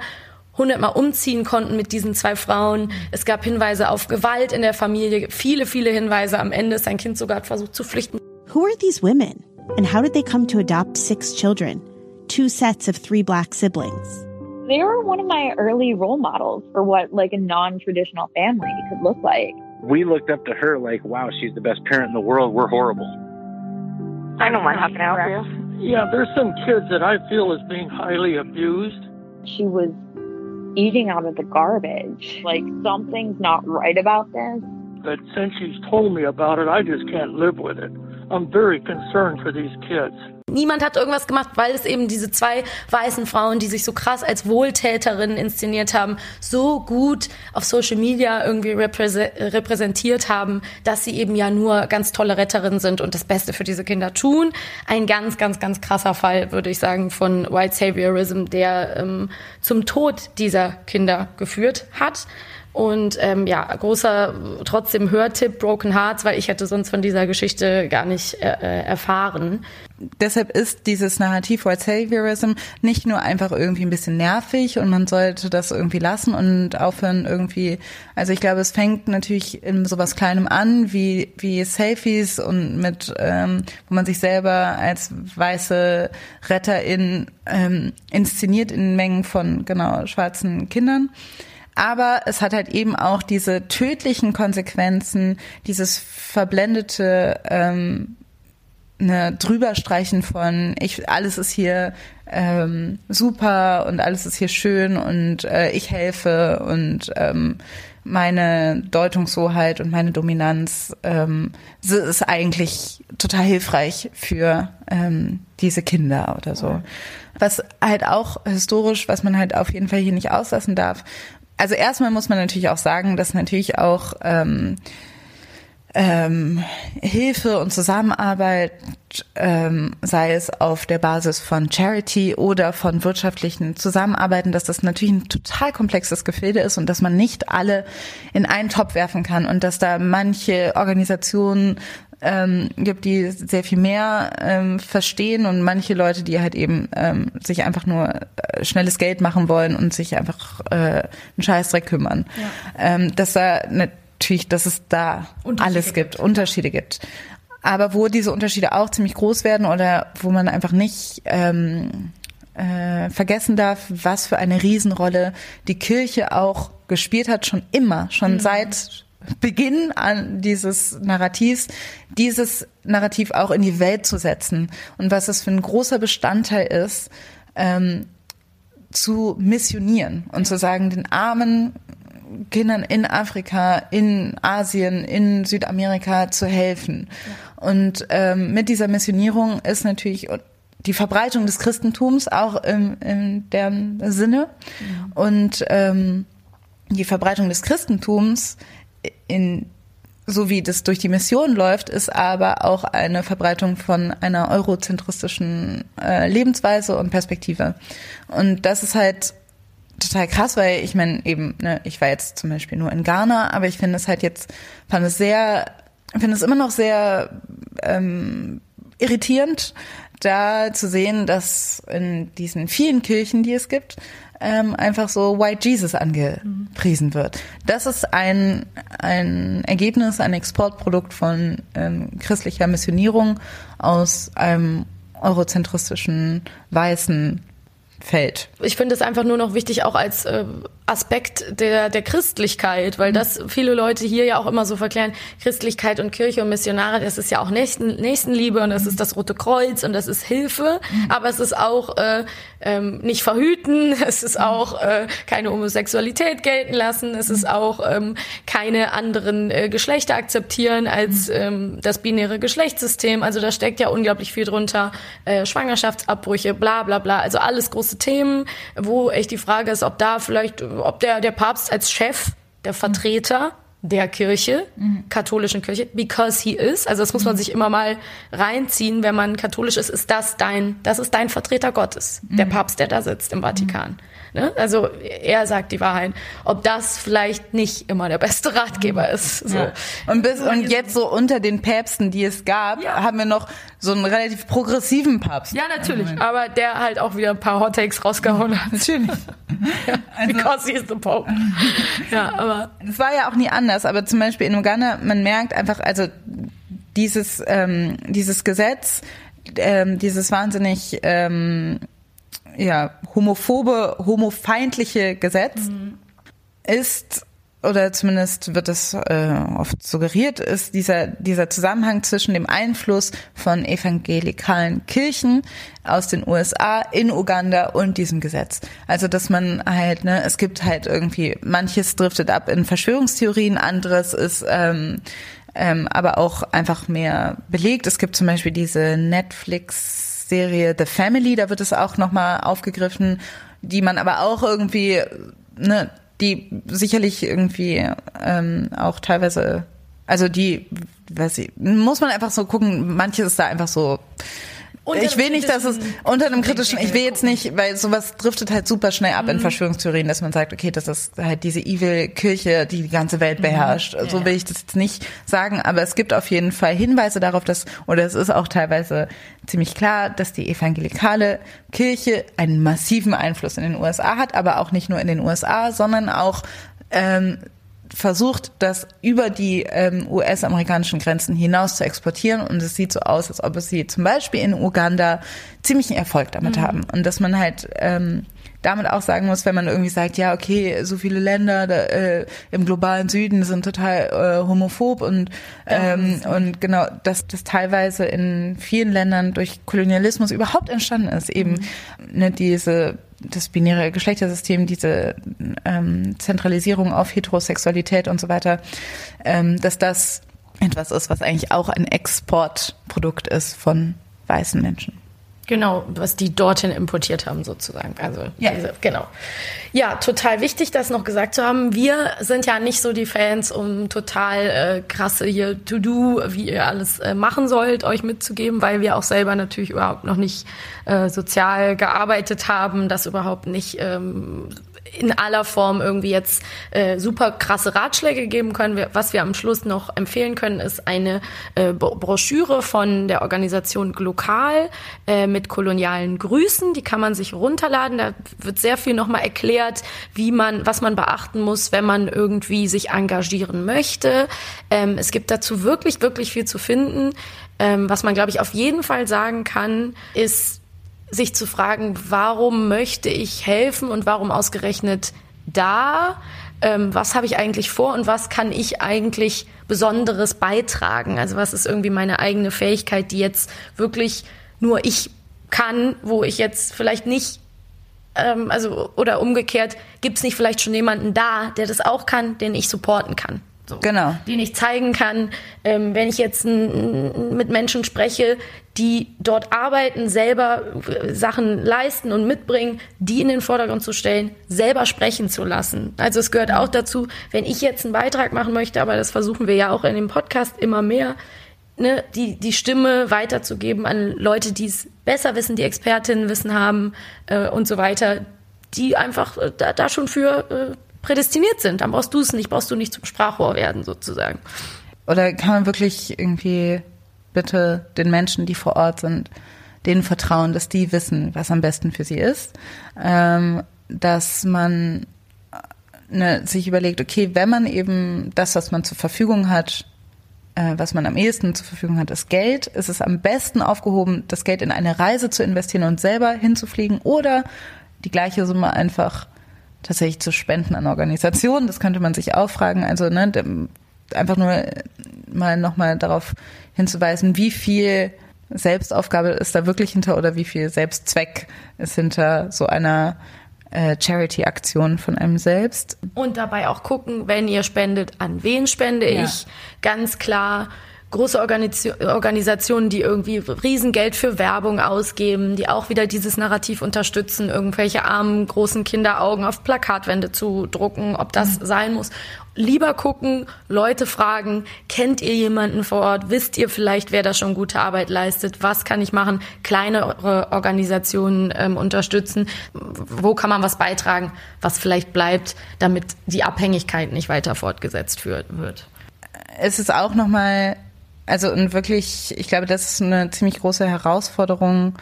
hundertmal umziehen konnten mit diesen zwei Frauen. Es gab Hinweise auf Gewalt in der Familie, viele, viele Hinweise. Am Ende ist ein Kind sogar versucht zu flüchten. Who are these women? And how did they come to adopt six children? Two sets of three black siblings. They were one of my early role models for what like a non-traditional family could look like. We looked up to her like, wow, she's the best parent in the world. We're horrible. I know what. How can I help you? Yeah, there's some kids that I feel is being highly abused. She was eating out of the garbage. Like something's not right about this. But since she's told me about it, I just can't live with it. I'm very concerned for these kids. Niemand hat irgendwas gemacht, weil es eben diese zwei weißen Frauen, die sich so krass als Wohltäterinnen inszeniert haben, so gut auf Social Media irgendwie repräsentiert haben, dass sie eben ja nur ganz tolle Retterinnen sind und das Beste für diese Kinder tun. Ein ganz, ganz, ganz krasser Fall, würde ich sagen, von White Saviorism, der ähm, zum Tod dieser Kinder geführt hat. Und ähm, ja, großer trotzdem Hörtipp Broken Hearts, weil ich hätte sonst von dieser Geschichte gar nicht äh, äh erfahren. Deshalb ist dieses Narrativ White Saviorism nicht nur einfach irgendwie ein bisschen nervig und man sollte das irgendwie lassen und aufhören irgendwie. Also ich glaube, es fängt natürlich in sowas Kleinem an, wie wie Selfies und mit, ähm, wo man sich selber als weiße Retterin ähm, inszeniert in Mengen von genau schwarzen Kindern. Aber es hat halt eben auch diese tödlichen Konsequenzen, dieses verblendete ähm, ne, drüberstreichen von ich alles ist hier ähm, super und alles ist hier schön und äh, ich helfe und ähm, meine Deutungshoheit und meine Dominanz ähm, ist eigentlich total hilfreich für ähm, diese Kinder oder so. Was halt auch historisch, was man halt auf jeden Fall hier nicht auslassen darf, also erstmal muss man natürlich auch sagen, dass natürlich auch ähm, ähm, Hilfe und Zusammenarbeit, ähm, sei es auf der Basis von Charity oder von wirtschaftlichen Zusammenarbeiten, dass das natürlich ein total komplexes Gefilde ist und dass man nicht alle in einen Topf werfen kann und dass da manche Organisationen ähm, gibt, die sehr viel mehr ähm, verstehen und manche Leute, die halt eben ähm, sich einfach nur äh, schnelles Geld machen wollen und sich einfach äh, einen Scheißdreck kümmern. Ja. Ähm, dass da natürlich, dass es da alles gibt, Unterschiede gibt. Aber wo diese Unterschiede auch ziemlich groß werden oder wo man einfach nicht ähm, äh, vergessen darf, was für eine Riesenrolle die Kirche auch gespielt hat, schon immer, schon mhm. seit Beginn an dieses Narrativs, dieses Narrativ auch in die Welt zu setzen und was es für ein großer Bestandteil ist, ähm, zu missionieren und zu sagen, den armen Kindern in Afrika, in Asien, in Südamerika zu helfen. Ja. Und ähm, mit dieser Missionierung ist natürlich die Verbreitung des Christentums auch im, in deren Sinne. Ja. Und ähm, die Verbreitung des Christentums in so wie das durch die Mission läuft, ist aber auch eine Verbreitung von einer eurozentristischen äh, Lebensweise und Perspektive. Und das ist halt total krass, weil ich meine eben, ne, ich war jetzt zum Beispiel nur in Ghana, aber ich finde es halt jetzt, fand es sehr, finde es immer noch sehr ähm, irritierend, da zu sehen, dass in diesen vielen Kirchen, die es gibt, ähm, einfach so White Jesus angepriesen wird. Das ist ein, ein Ergebnis, ein Exportprodukt von ähm, christlicher Missionierung aus einem eurozentristischen weißen Feld. Ich finde es einfach nur noch wichtig, auch als äh, Aspekt der, der Christlichkeit, weil das viele Leute hier ja auch immer so verklären, Christlichkeit und Kirche und Missionare, das ist ja auch Nächsten, Nächstenliebe und das ist das Rote Kreuz und das ist Hilfe, aber es ist auch äh, ähm, nicht verhüten, *laughs* es ist auch äh, keine Homosexualität gelten lassen, es ist auch ähm, keine anderen äh, Geschlechter akzeptieren als ähm, das binäre Geschlechtssystem, also da steckt ja unglaublich viel drunter, äh, Schwangerschaftsabbrüche, bla bla bla, also alles große Themen, wo echt die Frage ist, ob da vielleicht ob der, der Papst als Chef, der Vertreter der Kirche, mhm. katholischen Kirche, because he is, also das muss man mhm. sich immer mal reinziehen, wenn man katholisch ist, ist das dein, das ist dein Vertreter Gottes, mhm. der Papst, der da sitzt im Vatikan. Mhm. Ne? Also er sagt die Wahrheit. Ob das vielleicht nicht immer der beste Ratgeber ist. So. Ja. Und, bis, und jetzt so unter den Päpsten, die es gab, ja. haben wir noch so einen relativ progressiven Papst. Ja, natürlich. Aber der halt auch wieder ein paar Hot Takes rausgehauen hat. Natürlich. *laughs* ja, *laughs* also, Because he's the Pope. *laughs* ja, aber. Es war ja auch nie anders. Aber zum Beispiel in Uganda, man merkt einfach, also dieses, ähm, dieses Gesetz, ähm, dieses wahnsinnig ähm, ja, homophobe, homofeindliche Gesetz mhm. ist oder zumindest wird es äh, oft suggeriert, ist dieser, dieser Zusammenhang zwischen dem Einfluss von evangelikalen Kirchen aus den USA in Uganda und diesem Gesetz. Also, dass man halt, ne, es gibt halt irgendwie, manches driftet ab in Verschwörungstheorien, anderes ist ähm, ähm, aber auch einfach mehr belegt. Es gibt zum Beispiel diese Netflix Serie The Family, da wird es auch nochmal aufgegriffen, die man aber auch irgendwie, ne, die sicherlich irgendwie ähm, auch teilweise, also die, weiß ich, muss man einfach so gucken, manches ist da einfach so ich will nicht, dass es unter einem kritischen, ich will jetzt nicht, weil sowas driftet halt super schnell ab mhm. in Verschwörungstheorien, dass man sagt, okay, das ist halt diese Evil-Kirche, die die ganze Welt mhm. beherrscht. Mhm. So will ich das jetzt nicht sagen, aber es gibt auf jeden Fall Hinweise darauf, dass, oder es ist auch teilweise ziemlich klar, dass die evangelikale Kirche einen massiven Einfluss in den USA hat, aber auch nicht nur in den USA, sondern auch ähm, versucht, das über die ähm, US-amerikanischen Grenzen hinaus zu exportieren. Und es sieht so aus, als ob es sie zum Beispiel in Uganda ziemlichen Erfolg damit mhm. haben. Und dass man halt ähm, damit auch sagen muss, wenn man irgendwie sagt, ja, okay, so viele Länder da, äh, im globalen Süden sind total äh, homophob und, ähm, ja, und genau, dass das teilweise in vielen Ländern durch Kolonialismus überhaupt entstanden ist, eben mhm. ne, diese das binäre Geschlechtersystem, diese ähm, Zentralisierung auf Heterosexualität und so weiter, ähm, dass das etwas ist, was eigentlich auch ein Exportprodukt ist von weißen Menschen. Genau, was die dorthin importiert haben sozusagen. Also ja. Diese, genau. Ja, total wichtig, das noch gesagt zu haben. Wir sind ja nicht so die Fans, um total äh, krasse hier To-Do, wie ihr alles äh, machen sollt, euch mitzugeben, weil wir auch selber natürlich überhaupt noch nicht äh, sozial gearbeitet haben, das überhaupt nicht ähm, in aller Form irgendwie jetzt äh, super krasse Ratschläge geben können. Was wir am Schluss noch empfehlen können, ist eine äh, Broschüre von der Organisation Glokal äh, mit kolonialen Grüßen. Die kann man sich runterladen. Da wird sehr viel nochmal erklärt, wie man, was man beachten muss, wenn man irgendwie sich engagieren möchte. Ähm, es gibt dazu wirklich, wirklich viel zu finden. Ähm, was man, glaube ich, auf jeden Fall sagen kann, ist, sich zu fragen, warum möchte ich helfen und warum ausgerechnet da? Ähm, was habe ich eigentlich vor und was kann ich eigentlich Besonderes beitragen? Also was ist irgendwie meine eigene Fähigkeit, die jetzt wirklich nur ich kann, wo ich jetzt vielleicht nicht ähm, also oder umgekehrt, gibt es nicht vielleicht schon jemanden da, der das auch kann, den ich supporten kann? So, genau. Den ich zeigen kann, ähm, wenn ich jetzt mit Menschen spreche, die dort arbeiten, selber äh, Sachen leisten und mitbringen, die in den Vordergrund zu stellen, selber sprechen zu lassen. Also es gehört auch dazu, wenn ich jetzt einen Beitrag machen möchte, aber das versuchen wir ja auch in dem Podcast immer mehr, ne, die, die Stimme weiterzugeben an Leute, die es besser wissen, die Expertinnen wissen haben äh, und so weiter, die einfach äh, da, da schon für äh, prädestiniert sind. Dann brauchst du es nicht, brauchst du nicht zum Sprachrohr werden sozusagen. Oder kann man wirklich irgendwie bitte den Menschen, die vor Ort sind, denen vertrauen, dass die wissen, was am besten für sie ist, ähm, dass man ne, sich überlegt, okay, wenn man eben das, was man zur Verfügung hat, äh, was man am ehesten zur Verfügung hat, ist Geld, ist es am besten aufgehoben, das Geld in eine Reise zu investieren und selber hinzufliegen oder die gleiche Summe einfach tatsächlich zu spenden an Organisationen. Das könnte man sich auch fragen. Also ne, einfach nur mal nochmal darauf hinzuweisen, wie viel Selbstaufgabe ist da wirklich hinter oder wie viel Selbstzweck ist hinter so einer äh, Charity-Aktion von einem selbst. Und dabei auch gucken, wenn ihr spendet, an wen spende ja. ich. Ganz klar große Organisationen, die irgendwie Riesengeld für Werbung ausgeben, die auch wieder dieses Narrativ unterstützen, irgendwelche armen, großen Kinderaugen auf Plakatwände zu drucken, ob das mhm. sein muss. Lieber gucken, Leute fragen, kennt ihr jemanden vor Ort? Wisst ihr vielleicht, wer da schon gute Arbeit leistet? Was kann ich machen? Kleinere Organisationen ähm, unterstützen? Wo kann man was beitragen, was vielleicht bleibt, damit die Abhängigkeit nicht weiter fortgesetzt wird? Es ist auch nochmal also und wirklich, ich glaube, das ist eine ziemlich große Herausforderung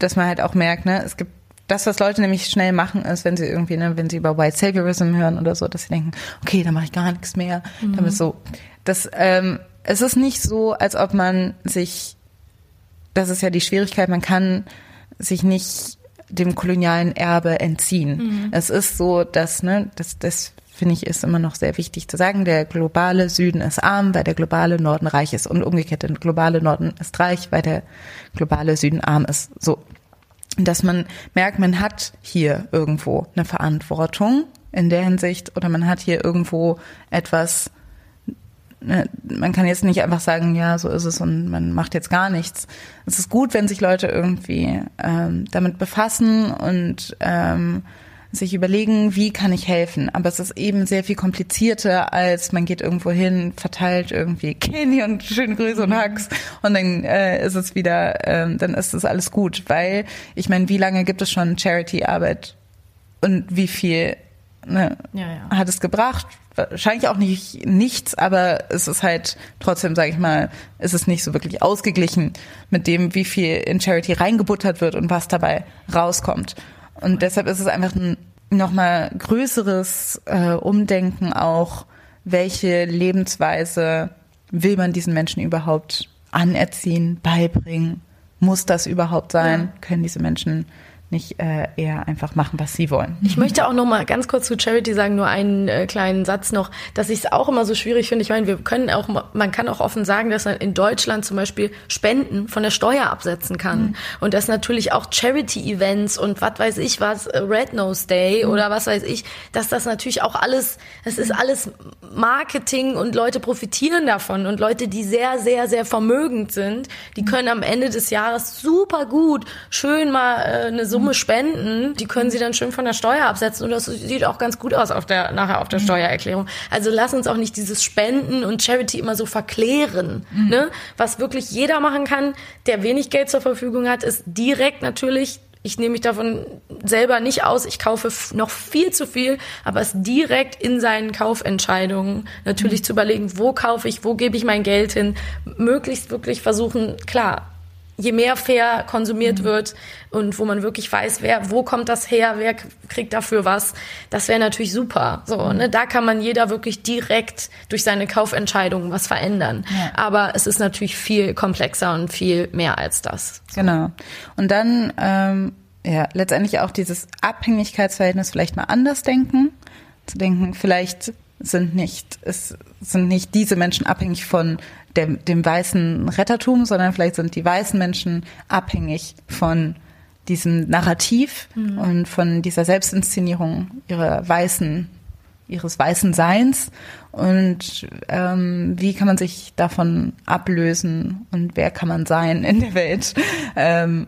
dass man halt auch merkt, ne, es gibt das, was Leute nämlich schnell machen, ist, wenn sie irgendwie, ne, wenn sie über White Saviorism hören oder so, dass sie denken, okay, dann mache ich gar nichts mehr. Mhm. Damit so. Das, ähm, es ist nicht so, als ob man sich, das ist ja die Schwierigkeit, man kann sich nicht dem kolonialen Erbe entziehen. Mhm. Es ist so, dass, ne, das, das finde ich, ist immer noch sehr wichtig zu sagen, der globale Süden ist arm, weil der globale Norden reich ist und umgekehrt, der globale Norden ist reich, weil der globale Süden arm ist. So, dass man merkt, man hat hier irgendwo eine Verantwortung in der Hinsicht oder man hat hier irgendwo etwas, ne, man kann jetzt nicht einfach sagen, ja, so ist es und man macht jetzt gar nichts. Es ist gut, wenn sich Leute irgendwie ähm, damit befassen und ähm, sich überlegen, wie kann ich helfen. Aber es ist eben sehr viel komplizierter, als man geht irgendwo hin, verteilt irgendwie Kenny und schöne Grüße und Hugs und dann äh, ist es wieder, äh, dann ist das alles gut. Weil, ich meine, wie lange gibt es schon Charity-Arbeit und wie viel ne, ja, ja. hat es gebracht? Wahrscheinlich auch nicht nichts, aber es ist halt trotzdem, sage ich mal, ist es nicht so wirklich ausgeglichen mit dem, wie viel in Charity reingebuttert wird und was dabei rauskommt. Und deshalb ist es einfach ein nochmal größeres äh, Umdenken auch, welche Lebensweise will man diesen Menschen überhaupt anerziehen, beibringen? Muss das überhaupt sein? Ja. Können diese Menschen nicht äh, eher einfach machen, was sie wollen. Ich möchte auch noch mal ganz kurz zu Charity sagen, nur einen äh, kleinen Satz noch, dass ich es auch immer so schwierig finde. Ich meine, wir können auch, man kann auch offen sagen, dass man in Deutschland zum Beispiel Spenden von der Steuer absetzen kann mhm. und dass natürlich auch Charity-Events und was weiß ich was, Red Nose Day mhm. oder was weiß ich, dass das natürlich auch alles, das ist alles Marketing und Leute profitieren davon und Leute, die sehr, sehr, sehr vermögend sind, die können am Ende des Jahres super gut schön mal äh, eine Summe Summe spenden, die können sie dann schön von der Steuer absetzen und das sieht auch ganz gut aus auf der, nachher auf der mhm. Steuererklärung. Also lass uns auch nicht dieses Spenden und Charity immer so verklären. Mhm. Ne? Was wirklich jeder machen kann, der wenig Geld zur Verfügung hat, ist direkt natürlich ich nehme mich davon selber nicht aus. Ich kaufe noch viel zu viel, aber es direkt in seinen Kaufentscheidungen natürlich mhm. zu überlegen, wo kaufe ich, wo gebe ich mein Geld hin, möglichst wirklich versuchen, klar, je mehr fair konsumiert wird und wo man wirklich weiß, wer, wo kommt das her, wer kriegt dafür was, das wäre natürlich super. So, ne, da kann man jeder wirklich direkt durch seine Kaufentscheidungen was verändern. Ja. Aber es ist natürlich viel komplexer und viel mehr als das. Genau. Und dann, ähm, ja, letztendlich auch dieses Abhängigkeitsverhältnis vielleicht mal anders denken. Zu denken, vielleicht sind nicht, es sind nicht diese Menschen abhängig von dem, dem weißen Rettertum, sondern vielleicht sind die weißen Menschen abhängig von diesem Narrativ Mhm. und von dieser Selbstinszenierung ihrer weißen, ihres weißen Seins und ähm, wie kann man sich davon ablösen und wer kann man sein in der Welt? *laughs* Ähm,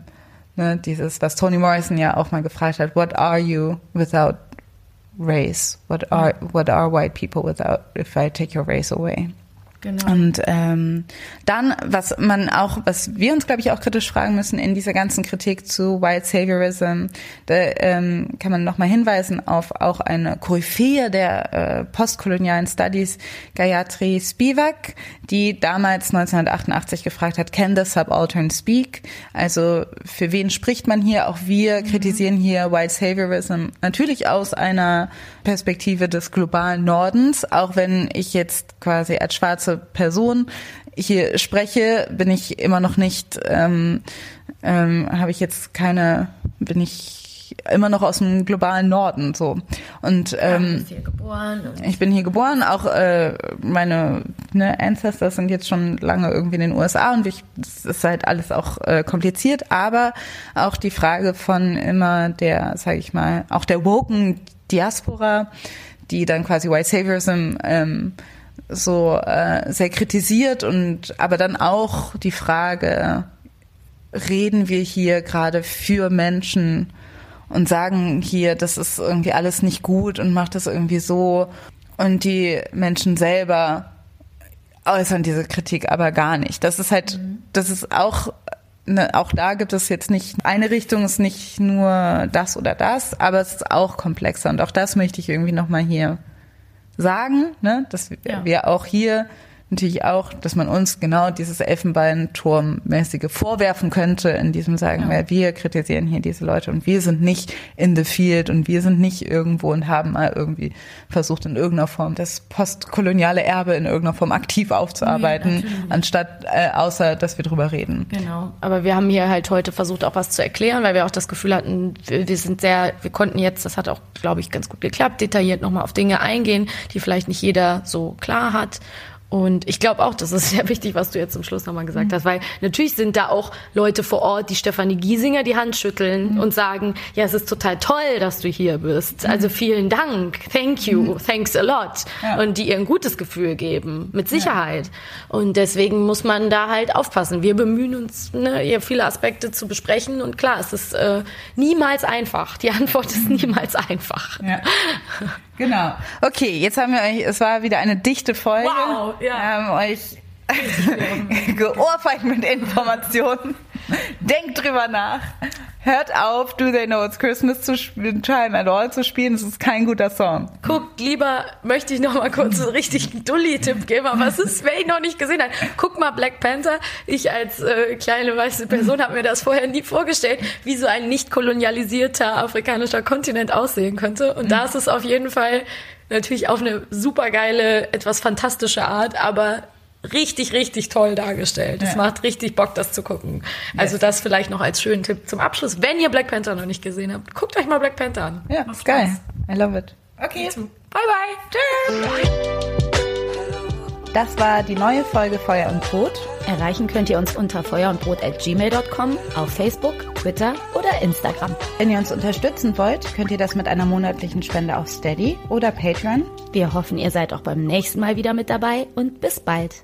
ne, dieses, was Toni Morrison ja auch mal gefragt hat, what are you without race? What are what are white people without if I take your race away? Genau. Und ähm, dann, was man auch, was wir uns, glaube ich, auch kritisch fragen müssen in dieser ganzen Kritik zu White Saviorism, da ähm, kann man nochmal hinweisen auf auch eine Koryphäe der äh, postkolonialen Studies, Gayatri Spivak, die damals 1988 gefragt hat, can the subaltern speak? Also für wen spricht man hier? Auch wir kritisieren hier White Saviorism natürlich aus einer Perspektive des globalen Nordens, auch wenn ich jetzt quasi als schwarze Person. Hier spreche, bin ich immer noch nicht, ähm, ähm, habe ich jetzt keine, bin ich immer noch aus dem globalen Norden so. Und ähm, hier geboren. Und ich bin hier geboren, auch äh, meine ne, Ancestors sind jetzt schon lange irgendwie in den USA und ich, das ist halt alles auch äh, kompliziert, aber auch die Frage von immer der, sage ich mal, auch der woken Diaspora, die dann quasi White Saviorism ähm, so äh, sehr kritisiert und aber dann auch die Frage, reden wir hier gerade für Menschen und sagen hier, das ist irgendwie alles nicht gut und macht das irgendwie so. Und die Menschen selber äußern diese Kritik aber gar nicht. Das ist halt, das ist auch, ne, auch da gibt es jetzt nicht eine Richtung, ist nicht nur das oder das, aber es ist auch komplexer. Und auch das möchte ich irgendwie nochmal hier sagen, ne, dass wir, Ja. wir auch hier natürlich auch, dass man uns genau dieses Elfenbeinturmmäßige vorwerfen könnte, in diesem sagen, weil wir kritisieren hier diese Leute und wir sind nicht in the field und wir sind nicht irgendwo und haben mal irgendwie versucht, in irgendeiner Form das postkoloniale Erbe in irgendeiner Form aktiv aufzuarbeiten, natürlich. anstatt äh, außer, dass wir drüber reden. Genau. Aber wir haben hier halt heute versucht, auch was zu erklären, weil wir auch das Gefühl hatten, wir sind sehr, wir konnten jetzt, das hat auch, glaube ich, ganz gut geklappt, detailliert nochmal auf Dinge eingehen, die vielleicht nicht jeder so klar hat. Und ich glaube auch, das ist *laughs* sehr wichtig, was du jetzt zum Schluss nochmal gesagt hast, weil natürlich sind da auch Leute vor Ort, die Stefanie Giesinger die Hand schütteln und sagen, ja, es ist total toll, dass du hier bist. Also vielen Dank, thank you, thanks a lot. Ja. Und die ihr ein gutes Gefühl geben, mit Sicherheit. Und deswegen muss man da halt aufpassen. Wir bemühen uns, ne, hier viele Aspekte zu besprechen. Und klar, es ist äh, niemals einfach. Die Antwort ist niemals einfach. Ja. *laughs* Genau. Okay, jetzt haben wir euch, es war wieder eine dichte Folge. Wow, ja. Wir haben euch *laughs* geohrfeigt mit Informationen. Denkt drüber nach. Hört auf, Do They Know It's Christmas zu Time at All zu spielen. Das ist kein guter Song. Guckt lieber, möchte ich noch mal kurz einen richtig Dulli-Tipp geben, aber es ist, wer ihn noch nicht gesehen hat, guck mal Black Panther. Ich als äh, kleine weiße Person habe mir das vorher nie vorgestellt, wie so ein nicht kolonialisierter afrikanischer Kontinent aussehen könnte. Und da ist es auf jeden Fall natürlich auf eine supergeile, etwas fantastische Art, aber richtig, richtig toll dargestellt. Es Ja. macht richtig Bock, das zu gucken. Also das vielleicht noch als schönen Tipp zum Abschluss. Wenn ihr Black Panther noch nicht gesehen habt, guckt euch mal Black Panther an. Ja, ist geil. I love it. Okay. Bye bye. Tschüss. Das war die neue Folge Feuer und Brot. Erreichen könnt ihr uns unter feuerundbrot.gmail.com, auf Facebook, Twitter oder Instagram. Wenn ihr uns unterstützen wollt, könnt ihr das mit einer monatlichen Spende auf Steady oder Patreon. Wir hoffen, ihr seid auch beim nächsten Mal wieder mit dabei und bis bald.